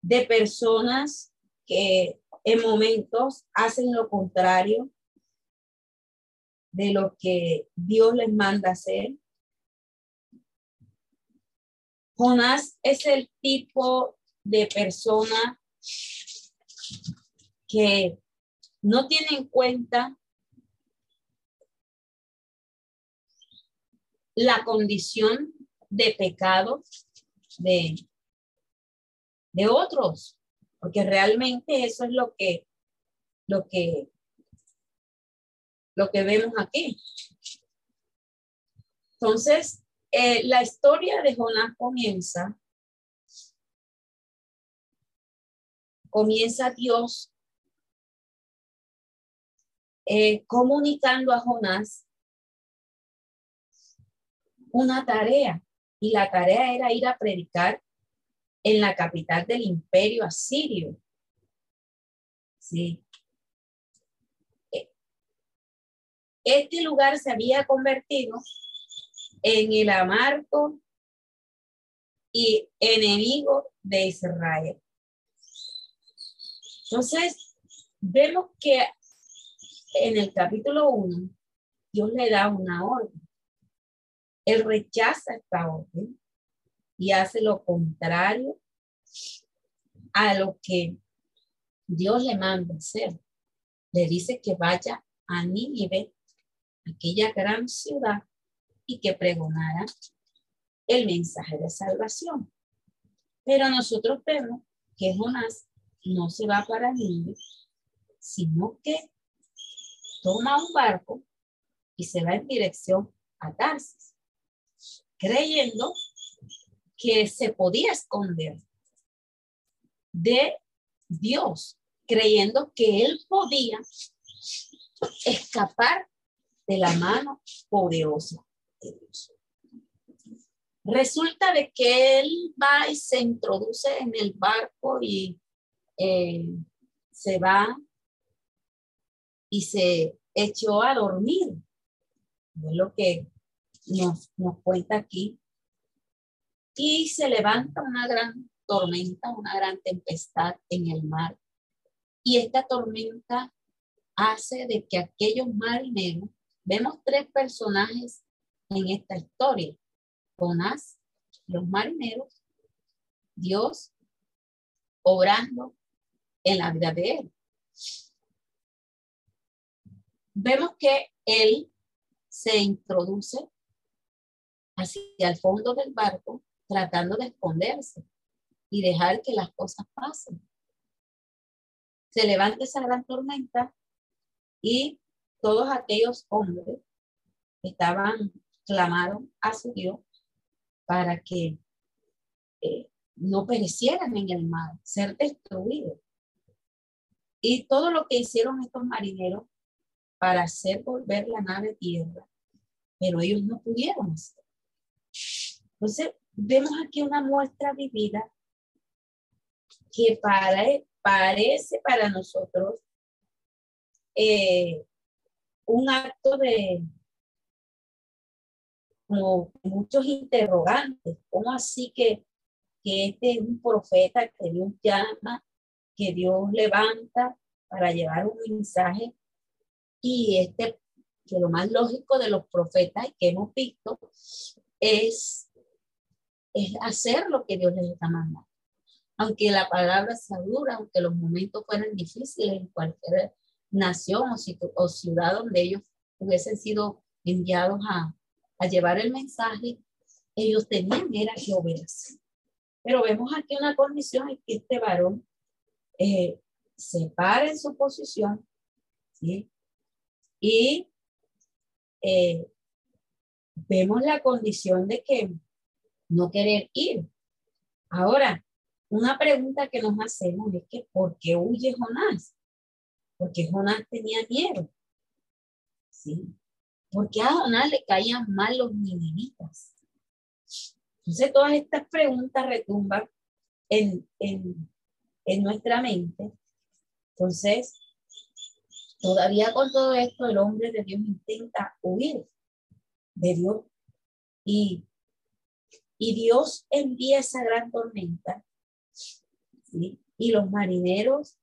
de personas que en momentos hacen lo contrario de lo que Dios les manda hacer. Jonás es el tipo de persona que no tiene en cuenta la condición de pecado de, de otros, porque realmente eso es lo que, lo que, lo que vemos aquí. Entonces, eh, la historia de Jonás comienza comienza Dios eh, comunicando a Jonás una tarea y la tarea era ir a predicar en la capital del imperio asirio. Sí. Eh, este lugar se había convertido en el amargo y enemigo de Israel. Entonces, vemos que en el capítulo 1, Dios le da una orden. Él rechaza esta orden y hace lo contrario a lo que Dios le manda hacer. Le dice que vaya a Nínive, aquella gran ciudad, y que pregonara el mensaje de salvación. Pero nosotros vemos que Jonás no se va para Nínive, sino que toma un barco y se va en dirección a Tarsis, creyendo que se podía esconder de Dios, creyendo que él podía escapar de la mano poderosa de Dios. Resulta de que él va y se introduce en el barco y eh, se va y se echó a dormir. Es lo que nos, nos cuenta aquí. Y se levanta una gran tormenta, una gran tempestad en el mar. Y esta tormenta hace de que aquellos marineros, vemos tres personajes en esta historia. Jonás, los marineros, Dios obrando en la vida de él vemos que él se introduce hacia el fondo del barco tratando de esconderse y dejar que las cosas pasen. Se levanta esa gran tormenta y todos aquellos hombres estaban, clamaron a su Dios para que eh, no perecieran en el mar, ser destruidos. Y todo lo que hicieron estos marineros para hacer volver la nave tierra, pero ellos no pudieron hacer. Entonces, vemos aquí una muestra vivida que para, parece para nosotros eh, un acto de como muchos interrogantes, ¿cómo así que, que este es un profeta que Dios llama, que Dios levanta para llevar un mensaje y este, que lo más lógico de los profetas que hemos visto es, es hacer lo que Dios les está mandando. Aunque la palabra sea dura, aunque los momentos fueran difíciles en cualquier nación o, ciudad donde ellos hubiesen sido enviados a, a llevar el mensaje, ellos tenían era que obedecer. Pero vemos aquí una condición en que este varón eh, se para en su posición, ¿sí? Y eh, vemos la condición de que no querer ir. Ahora, una pregunta que nos hacemos es que ¿por qué huye Jonás? Porque Jonás tenía miedo. ¿Sí? Porque a Jonás le caían mal los ninivitas. Entonces, todas estas preguntas retumban en, en, en nuestra mente. Entonces, Todavía con todo esto, el hombre de Dios intenta huir de Dios y, y Dios envía esa gran tormenta. Y los marineros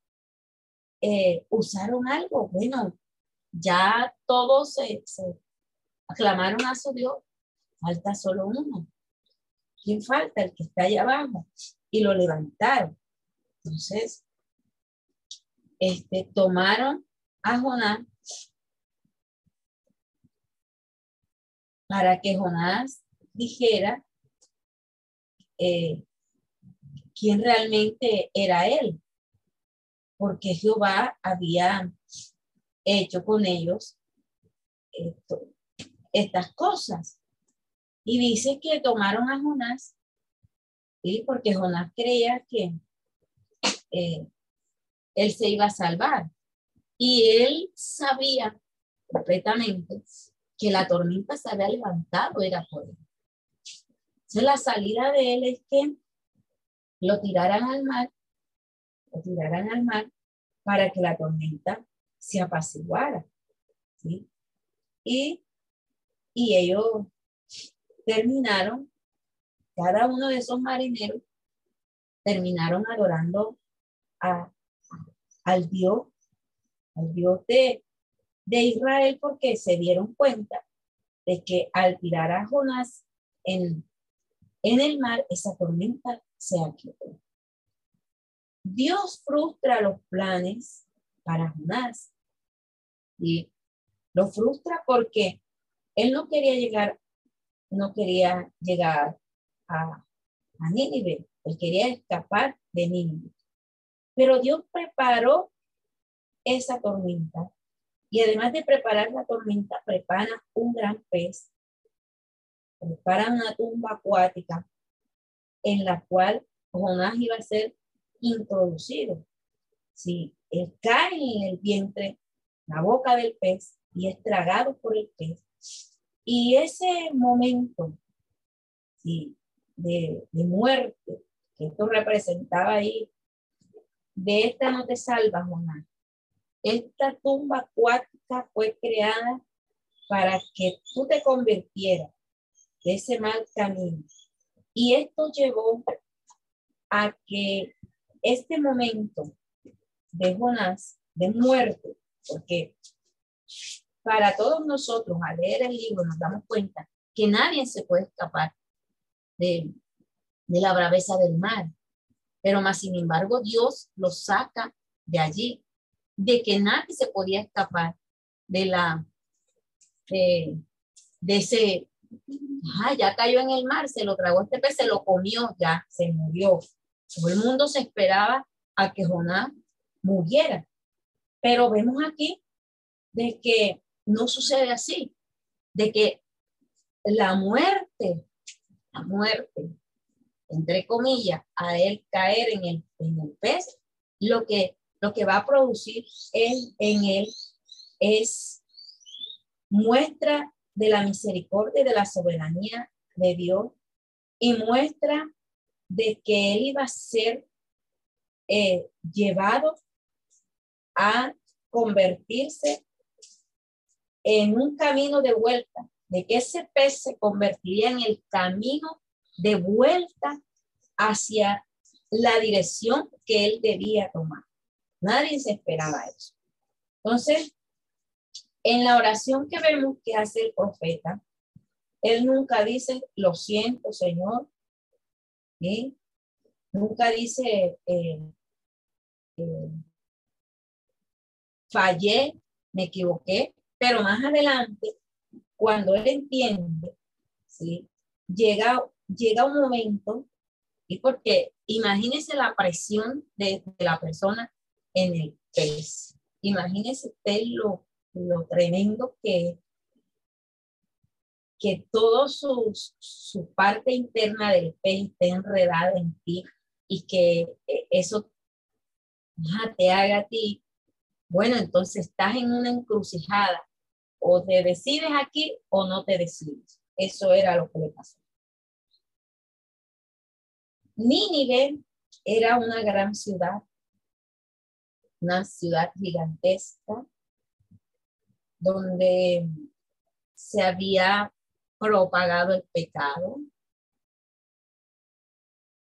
eh, usaron algo. Bueno, ya todos se, aclamaron a su Dios. Falta solo uno. ¿Quién falta? El que está allá abajo. Y lo levantaron. Entonces, este, tomaron a Jonás para que Jonás dijera eh, quién realmente era él, porque Jehová había hecho con ellos estas cosas. Y dice que tomaron a Jonás, ¿sí? porque Jonás creía que eh, él se iba a salvar. Y él sabía completamente que la tormenta se había levantado, era por él. Entonces la salida de él es que lo tiraran al mar, lo tiraran al mar para que la tormenta se apaciguara. Y, y ellos terminaron, cada uno de esos marineros terminaron adorando a, al Dios, al Dios de, de Israel, porque se dieron cuenta de que al tirar a Jonás en, en el mar, esa tormenta se aquietó. Dios frustra los planes para Jonás. Y lo frustra porque él no quería llegar, no quería llegar a, a Nínive. Él quería escapar de Nínive. Pero Dios preparó esa tormenta. Y además de preparar la tormenta, prepara un gran pez, prepara una tumba acuática en la cual Jonás iba a ser introducido. Si él cae en el vientre, la boca del pez, y es tragado por el pez, y ese momento de, de muerte que esto representaba ahí, de esta no te salvas, Jonás. Esta tumba acuática fue creada para que tú te convirtieras de ese mal camino. Y esto llevó a que este momento de Jonás, de muerte, porque para todos nosotros al leer el libro nos damos cuenta que nadie se puede escapar de, de la braveza del mar, pero más sin embargo Dios lo saca de allí, de que nadie se podía escapar de la, de, de ese, ah, ya cayó en el mar, se lo tragó este pez, se lo comió, ya se murió. Todo el mundo se esperaba a que Jonás muriera. Pero vemos aquí de que no sucede así, de que la muerte, la muerte, entre comillas, a él caer en el, en el pez, lo que, lo que va a producir en, en él es muestra de la misericordia y de la soberanía de Dios y muestra de que él iba a ser eh, llevado a convertirse en un camino de vuelta, de que ese pez se convertiría en el camino de vuelta hacia la dirección que él debía tomar. Nadie se esperaba eso. Entonces, en la oración que vemos que hace el profeta, él nunca dice, lo siento, Señor, Nunca dice, eh, eh, fallé, me equivoqué, pero más adelante, cuando él entiende, ¿sí? llega, llega un momento, y porque imagínese la presión de, la persona en el pez. Imagínese usted lo, lo tremendo que que todo su, su parte interna del pez esté enredada en ti y que eh, eso te haga a ti, bueno, entonces estás en una encrucijada. O te decides aquí o no te decides. Eso era lo que le pasó. Nínive era una gran ciudad, una ciudad gigantesca, donde se había propagado el pecado,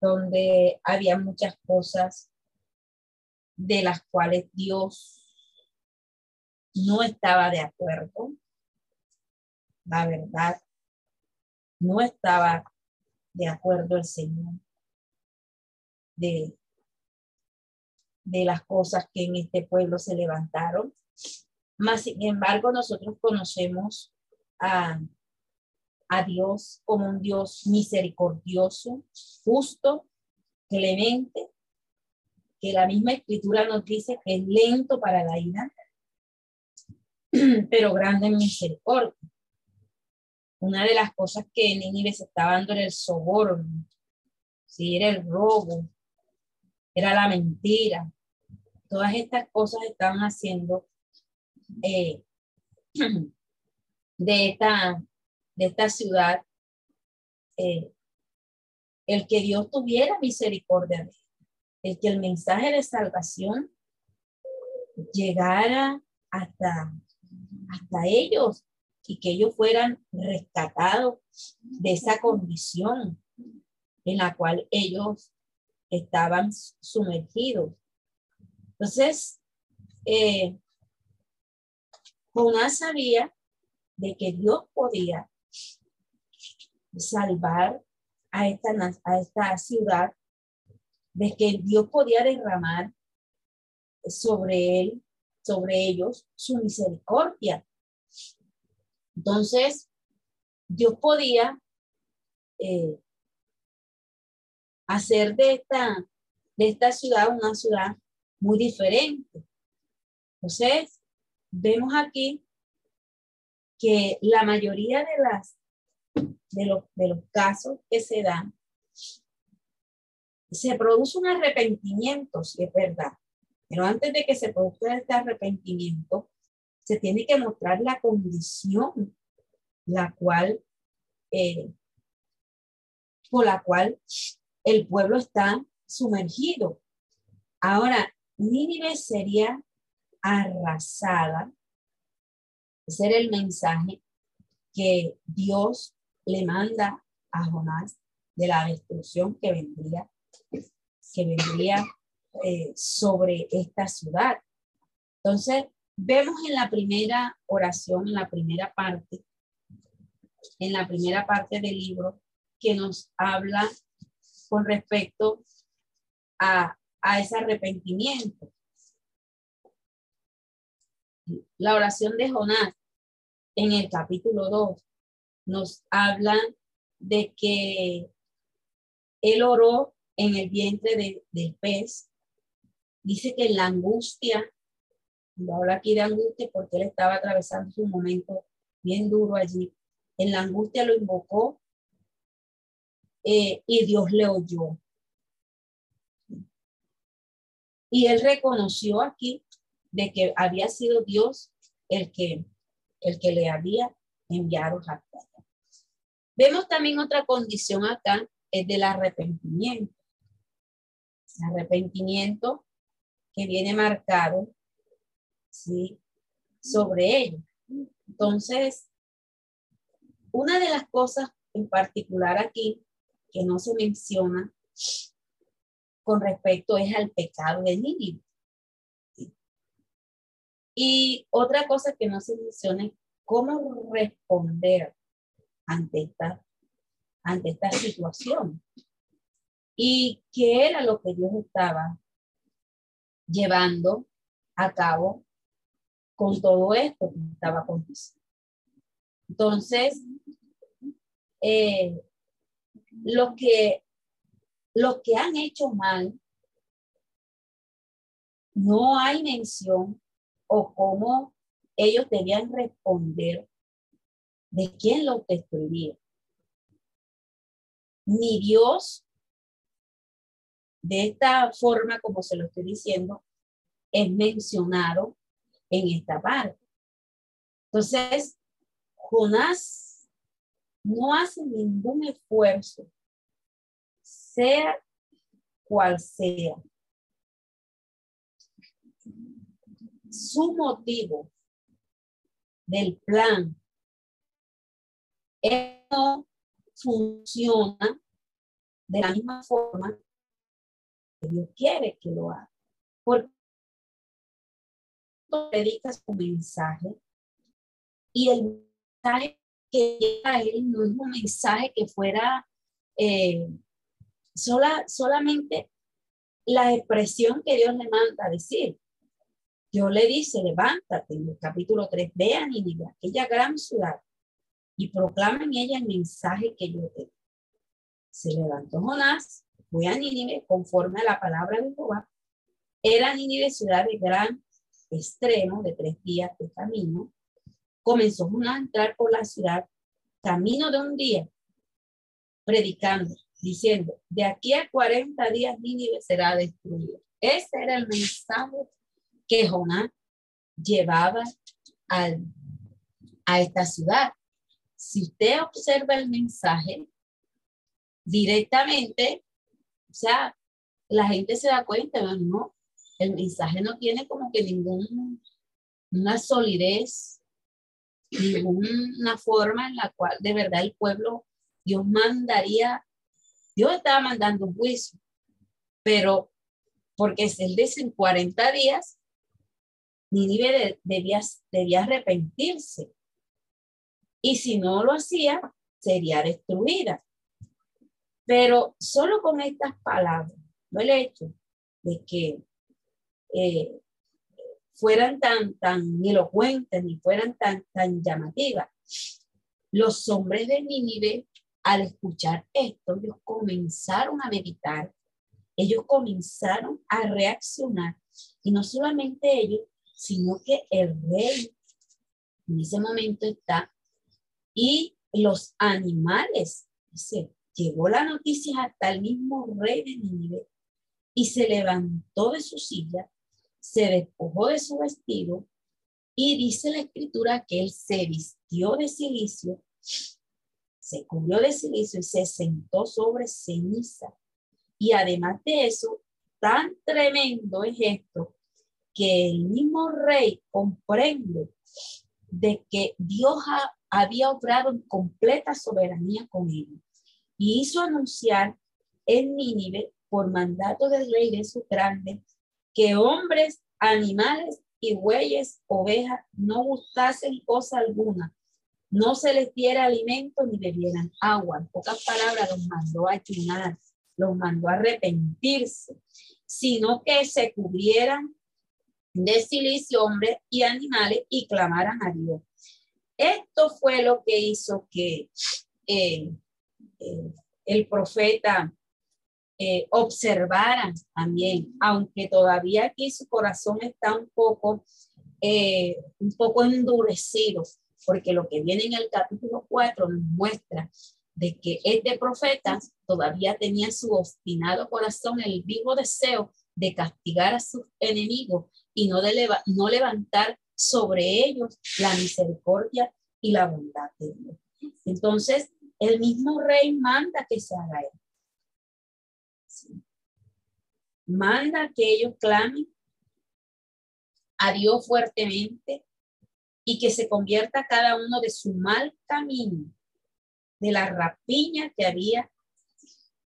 donde había muchas cosas de las cuales Dios no estaba de acuerdo. La verdad, no estaba de acuerdo el Señor de, de las cosas que en este pueblo se levantaron. Mas, sin embargo, nosotros conocemos a a Dios como un Dios misericordioso, justo, clemente, que la misma escritura nos dice que es lento para la ira, pero grande en misericordia. Una de las cosas que Nínive se estaba dando era el soborno, si era el robo, era la mentira, todas estas cosas estaban haciendo eh, de, esta, de esta ciudad eh, el que Dios tuviera misericordia de el que el mensaje de salvación llegara hasta, hasta ellos y que ellos fueran rescatados de esa condición en la cual ellos estaban sumergidos. Entonces, eh, Jonás sabía de que Dios podía salvar a esta, a esta ciudad, de que Dios podía derramar sobre él, sobre ellos, su misericordia. Entonces, Dios podía eh, hacer de esta, de esta ciudad una ciudad muy diferente. Entonces, vemos aquí que la mayoría de las de los, de los casos que se dan se produce un arrepentimiento, si es verdad. Pero antes de que se produzca este arrepentimiento, se tiene que mostrar la condición la cual, eh, por la cual el pueblo está sumergido. Ahora, Nínive sería arrasada. Ese el mensaje que Dios le manda a Jonás de la destrucción que vendría, que vendría eh, sobre esta ciudad. Entonces, vemos en la primera oración, en la primera parte, en la primera parte del libro, que nos habla con respecto a, a ese arrepentimiento. La oración de Jonás en el capítulo 2 nos habla de que él oró en el vientre del pez. Dice que la angustia, lo habla aquí de angustia porque él estaba atravesando un momento bien duro allí. En la angustia lo invocó eh, y Dios le oyó. Y él reconoció aquí de que había sido Dios el que, el que le había enviado a Vemos también otra condición acá, es del arrepentimiento. Arrepentimiento que viene marcado, ¿sí? Sobre ello. Entonces, una de las cosas en particular aquí que no se menciona con respecto es al pecado de Nínive. Y otra cosa que no se menciona es cómo responder ante esta, ante esta situación. Y qué era lo que Dios estaba llevando a cabo con todo esto que estaba aconteciendo. Entonces, eh, lo que, los que han hecho mal, no hay mención o cómo ellos debían responder de quién lo destruiría. Ni Dios, de esta forma como se lo estoy diciendo, es mencionado en esta parte. Entonces, Jonás no hace ningún esfuerzo, sea cual sea. Su motivo del plan no funciona de la misma forma que Dios quiere que lo haga. Porque predicas un mensaje y el mensaje que llega a él no es un mensaje que fuera eh, sola, solamente la expresión que Dios le manda a decir. Dios le dice, levántate en el capítulo 3, ve a Nínive, aquella gran ciudad, y proclama en ella el mensaje que yo te Se levantó Jonás, fue a Nínive conforme a la palabra de Jehová. Era Nínive ciudad de gran extremo, de tres días de camino. Comenzó Jonás a entrar por la ciudad, camino de un día, predicando, diciendo, de aquí a 40 días Nínive será destruida. Ese era el mensaje que Jonás llevaba al, a esta ciudad. Si usted observa el mensaje directamente, o sea, la gente se da cuenta, ¿no? El mensaje no tiene como que ninguna solidez, ninguna forma en la cual de verdad el pueblo, Dios mandaría, Dios estaba mandando un juicio, pero porque él dice en 40 días, Nínive debía, debía arrepentirse. Y si no lo hacía, sería destruida. Pero solo con estas palabras, no el hecho de que eh, fueran tan, tan elocuentes ni fueran tan, tan llamativas, los hombres de Nínive, al escuchar esto, ellos comenzaron a meditar, ellos comenzaron a reaccionar. Y no solamente ellos, sino que el rey en ese momento está y los animales. Dice, llegó la noticia hasta el mismo rey de Nínive y se levantó de su silla, se despojó de su vestido y dice la escritura que él se vistió de silicio, se cubrió de silicio y se sentó sobre ceniza. Y además de eso, tan tremendo es esto que el mismo rey comprende de que Dios había obrado en completa soberanía con él y hizo anunciar en Nínive por mandato del rey de su grande que hombres, animales y bueyes, ovejas no gustasen cosa alguna, no se les diera alimento ni bebieran agua. En pocas palabras, los mandó a ayunar, los mandó a arrepentirse, sino que se cubrieran de silicio, hombres y animales, y clamaran a Dios. Esto fue lo que hizo que eh, eh, el profeta eh, observara también, aunque todavía aquí su corazón está un poco, un poco endurecido, porque lo que viene en el capítulo 4 nos muestra de que este profeta todavía tenía su obstinado corazón, el vivo deseo de castigar a sus enemigos y no, de no levantar sobre ellos la misericordia y la bondad de Dios. Entonces, el mismo rey manda que se haga esto. Manda que ellos clamen a Dios fuertemente y que se convierta cada uno de su mal camino, de la rapiña que había,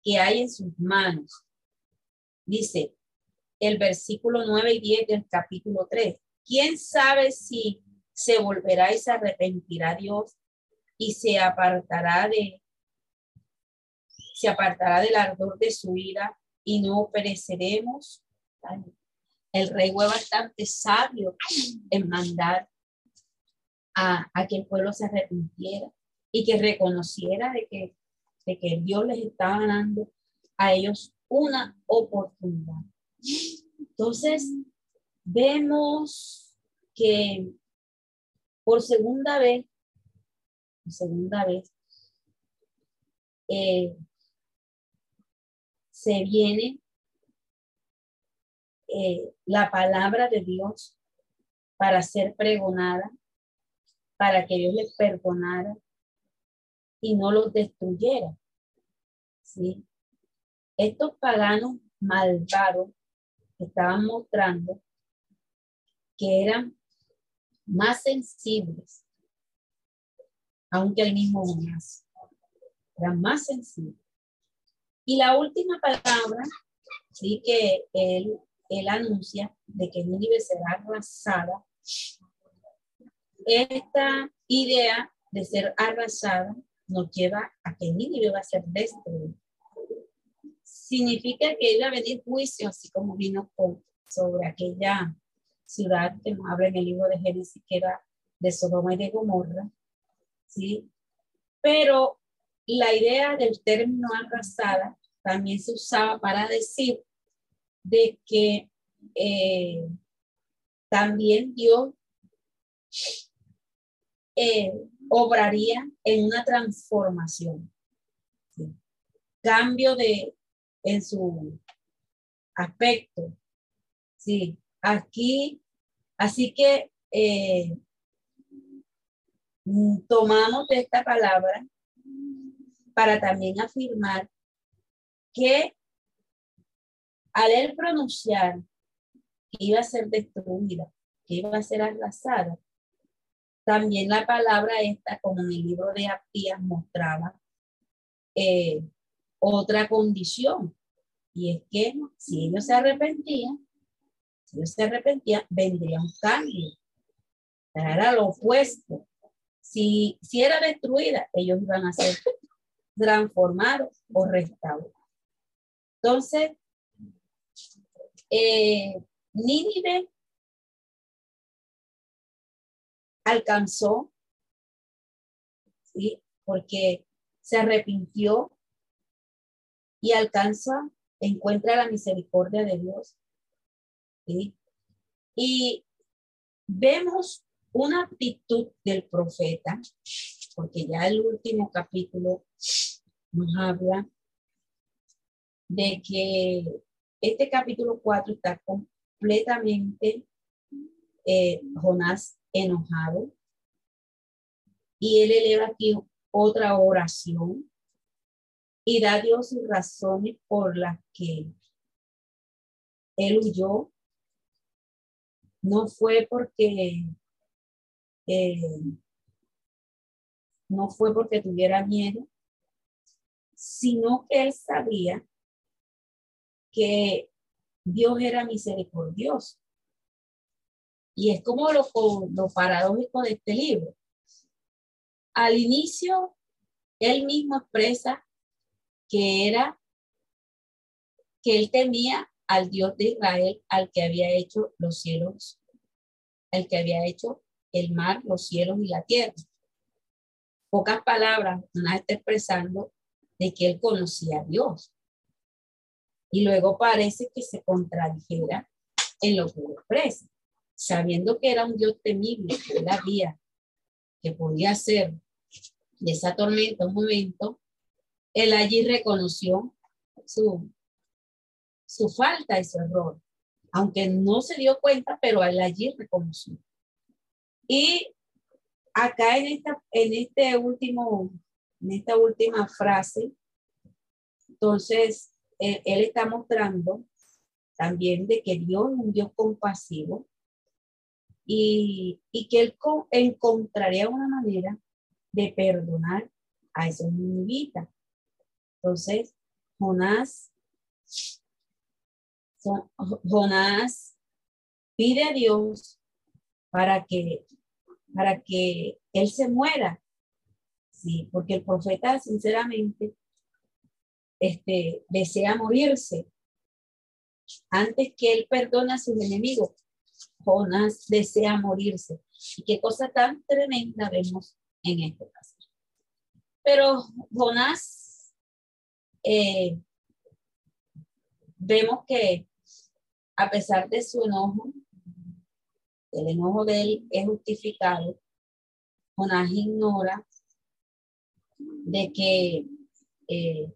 que hay en sus manos. Dice, el versículo 9 y 10 del capítulo 3. ¿Quién sabe si se volverá y se arrepentirá Dios y se apartará de se apartará del ardor de su ira y no pereceremos? El rey fue bastante sabio en mandar a, a, que el pueblo se arrepintiera y que reconociera de que, de que Dios les estaba dando a ellos una oportunidad. Entonces, vemos que por segunda vez, segunda vez, eh, se viene eh, la palabra de Dios para ser pregonada, para que Dios les perdonara y no los destruyera. ¿sí? Estos paganos malvados estaban mostrando que eran más sensibles, aunque el mismo Jonás, eran más sensibles. Y la última palabra, sí que él, él anuncia de que Nínive será arrasada. Esta idea de ser arrasada nos lleva a que Nínive va a ser destruida significa que iba a venir juicio, así como vino con, sobre aquella ciudad que nos habla en el libro de Génesis, que era de Sodoma y de Gomorra, ¿sí? Pero la idea del término arrasada también se usaba para decir de que eh, también Dios eh, obraría en una transformación. Cambio de, en su aspecto, Sí, aquí, así que eh, tomamos esta palabra para también afirmar que al él pronunciar que iba a ser destruida, que iba a ser arrasada, también la palabra esta, como en el libro de Apías mostraba, eh, otra condición, y es que si ellos se arrepentían, si se arrepentían, vendría un cambio. Era lo opuesto. Si, si era destruida, ellos iban a ser transformados o restaurados. Entonces, eh, Nínive alcanzó, ¿sí? porque se arrepintió y alcanza, encuentra la misericordia de Dios. Y vemos una actitud del profeta, porque ya el último capítulo nos habla de que este capítulo 4 está completamente eh, Jonás enojado y él eleva aquí otra oración y da a Dios razones por las que él huyó. No fue porque eh, no fue porque tuviera miedo, sino que él sabía que Dios era misericordioso. Y es como lo, lo paradójico de este libro. Al inicio, él mismo expresa que era que él temía al Dios de Israel, al que había hecho los cielos, al que había hecho el mar, los cielos y la tierra. Pocas palabras, una está expresando de que él conocía a Dios. Y luego parece que se contradijera en lo que expresa, sabiendo que era un Dios temible, que él había, que podía ser de esa tormenta un momento, él allí reconoció su, su falta y su error, aunque no se dio cuenta, pero él allí reconoció. Y acá en esta, en este último, en esta última frase, entonces él, está mostrando también de que Dios es un Dios compasivo y, y que él encontraría una manera de perdonar a esos ninivitas. Entonces, Jonás, Jonás pide a Dios para que, para que él se muera. Sí, porque el profeta, sinceramente, este, desea morirse antes que él perdone a sus enemigos. Jonás desea morirse. Y qué cosa tan tremenda vemos en este caso. Pero Jonás, eh, vemos que a pesar de su enojo, el enojo de él es justificado, Jonás ignora de que eh,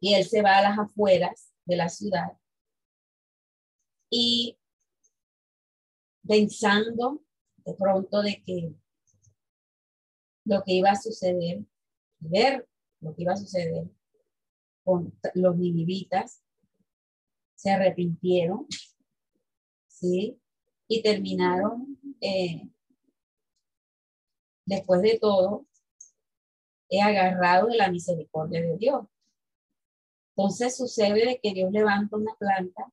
y él se va a las afueras de la ciudad y pensando de pronto de que lo que iba a suceder, ver lo que iba a suceder con los ninivitas, se arrepintieron, ¿sí? Y terminaron, eh, después de todo, he agarrado de la misericordia de Dios. Entonces sucede de que Dios levanta una planta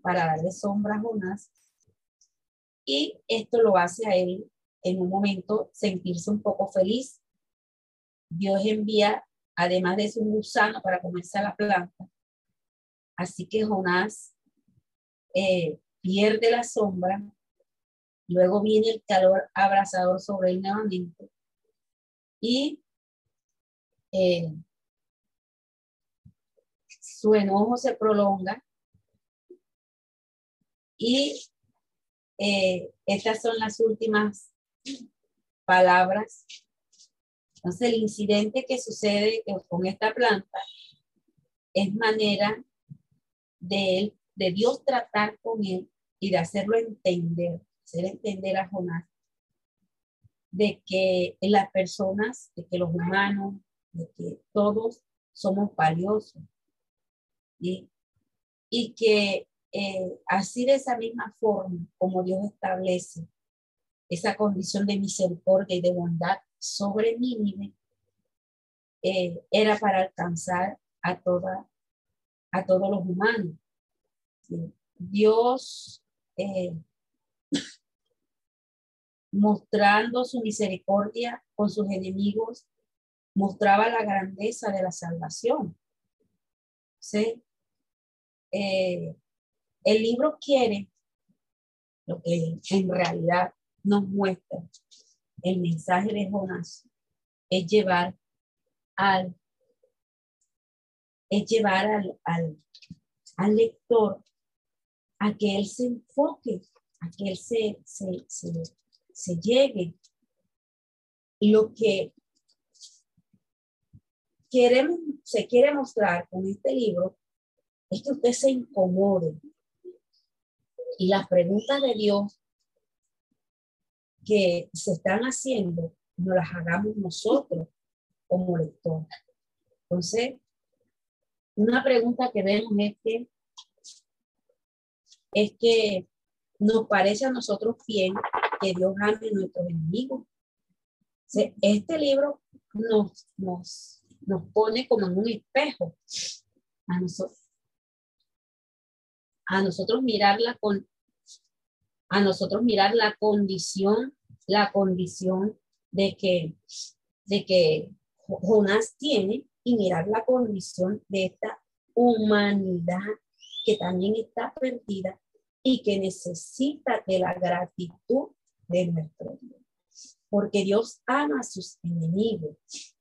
para darle sombra a Jonás y esto lo hace a él en un momento sentirse un poco feliz. Dios envía, además de un gusano para comerse a la planta. Así que Jonás eh, pierde la sombra, luego viene el calor abrasador sobre él nuevamente y eh, su enojo se prolonga y eh, estas son las últimas palabras. Entonces, el incidente que sucede con esta planta es manera de él de Dios tratar con él y de hacerlo entender, hacer entender a Jonás de que las personas, de que los humanos, de que todos somos valiosos. Y que eh, así de esa misma forma como Dios establece esa condición de misericordia y de bondad sobre mí, eh, era para alcanzar a, toda, a todos los humanos. Dios eh, mostrando su misericordia con sus enemigos, mostraba la grandeza de la salvación. ¿Sí? Eh, el libro quiere lo que en realidad nos muestra el mensaje de Jonás es llevar al es llevar al, al, lector a que él se enfoque, a que él se, se, se, se llegue. Lo que queremos, se quiere mostrar con este libro es que usted se incomode y las preguntas de Dios que se están haciendo, no las hagamos nosotros como lectores. Entonces, una pregunta que vemos es que, es que nos parece a nosotros bien que Dios ame a nuestros enemigos. Este libro nos, nos, nos pone como en un espejo a nosotros a nosotros mirarla con, a nosotros mirar la condición, la condición de que, de que Jonás tiene y mirar la condición de esta humanidad que también está perdida y que necesita de la gratitud de nuestro Dios. Porque Dios ama a sus enemigos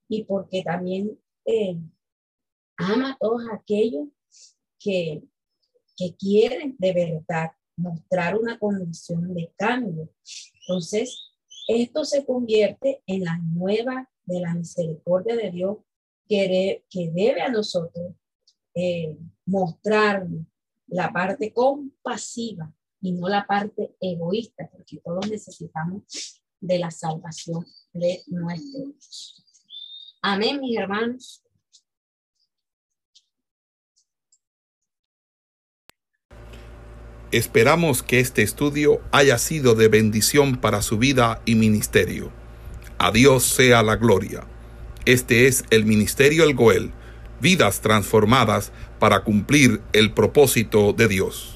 y porque también eh, ama a todos aquellos que, que quieren de verdad mostrar una condición de cambio. Entonces, esto se convierte en la nueva de la misericordia de Dios que, que debe a nosotros eh, mostrar la parte compasiva y no la parte egoísta, porque todos necesitamos de la salvación de nuestro Amén, mis hermanos. Esperamos que este estudio haya sido de bendición para su vida y ministerio. A Dios sea la gloria. Este es el Ministerio El Goel, vidas transformadas para cumplir el propósito de Dios.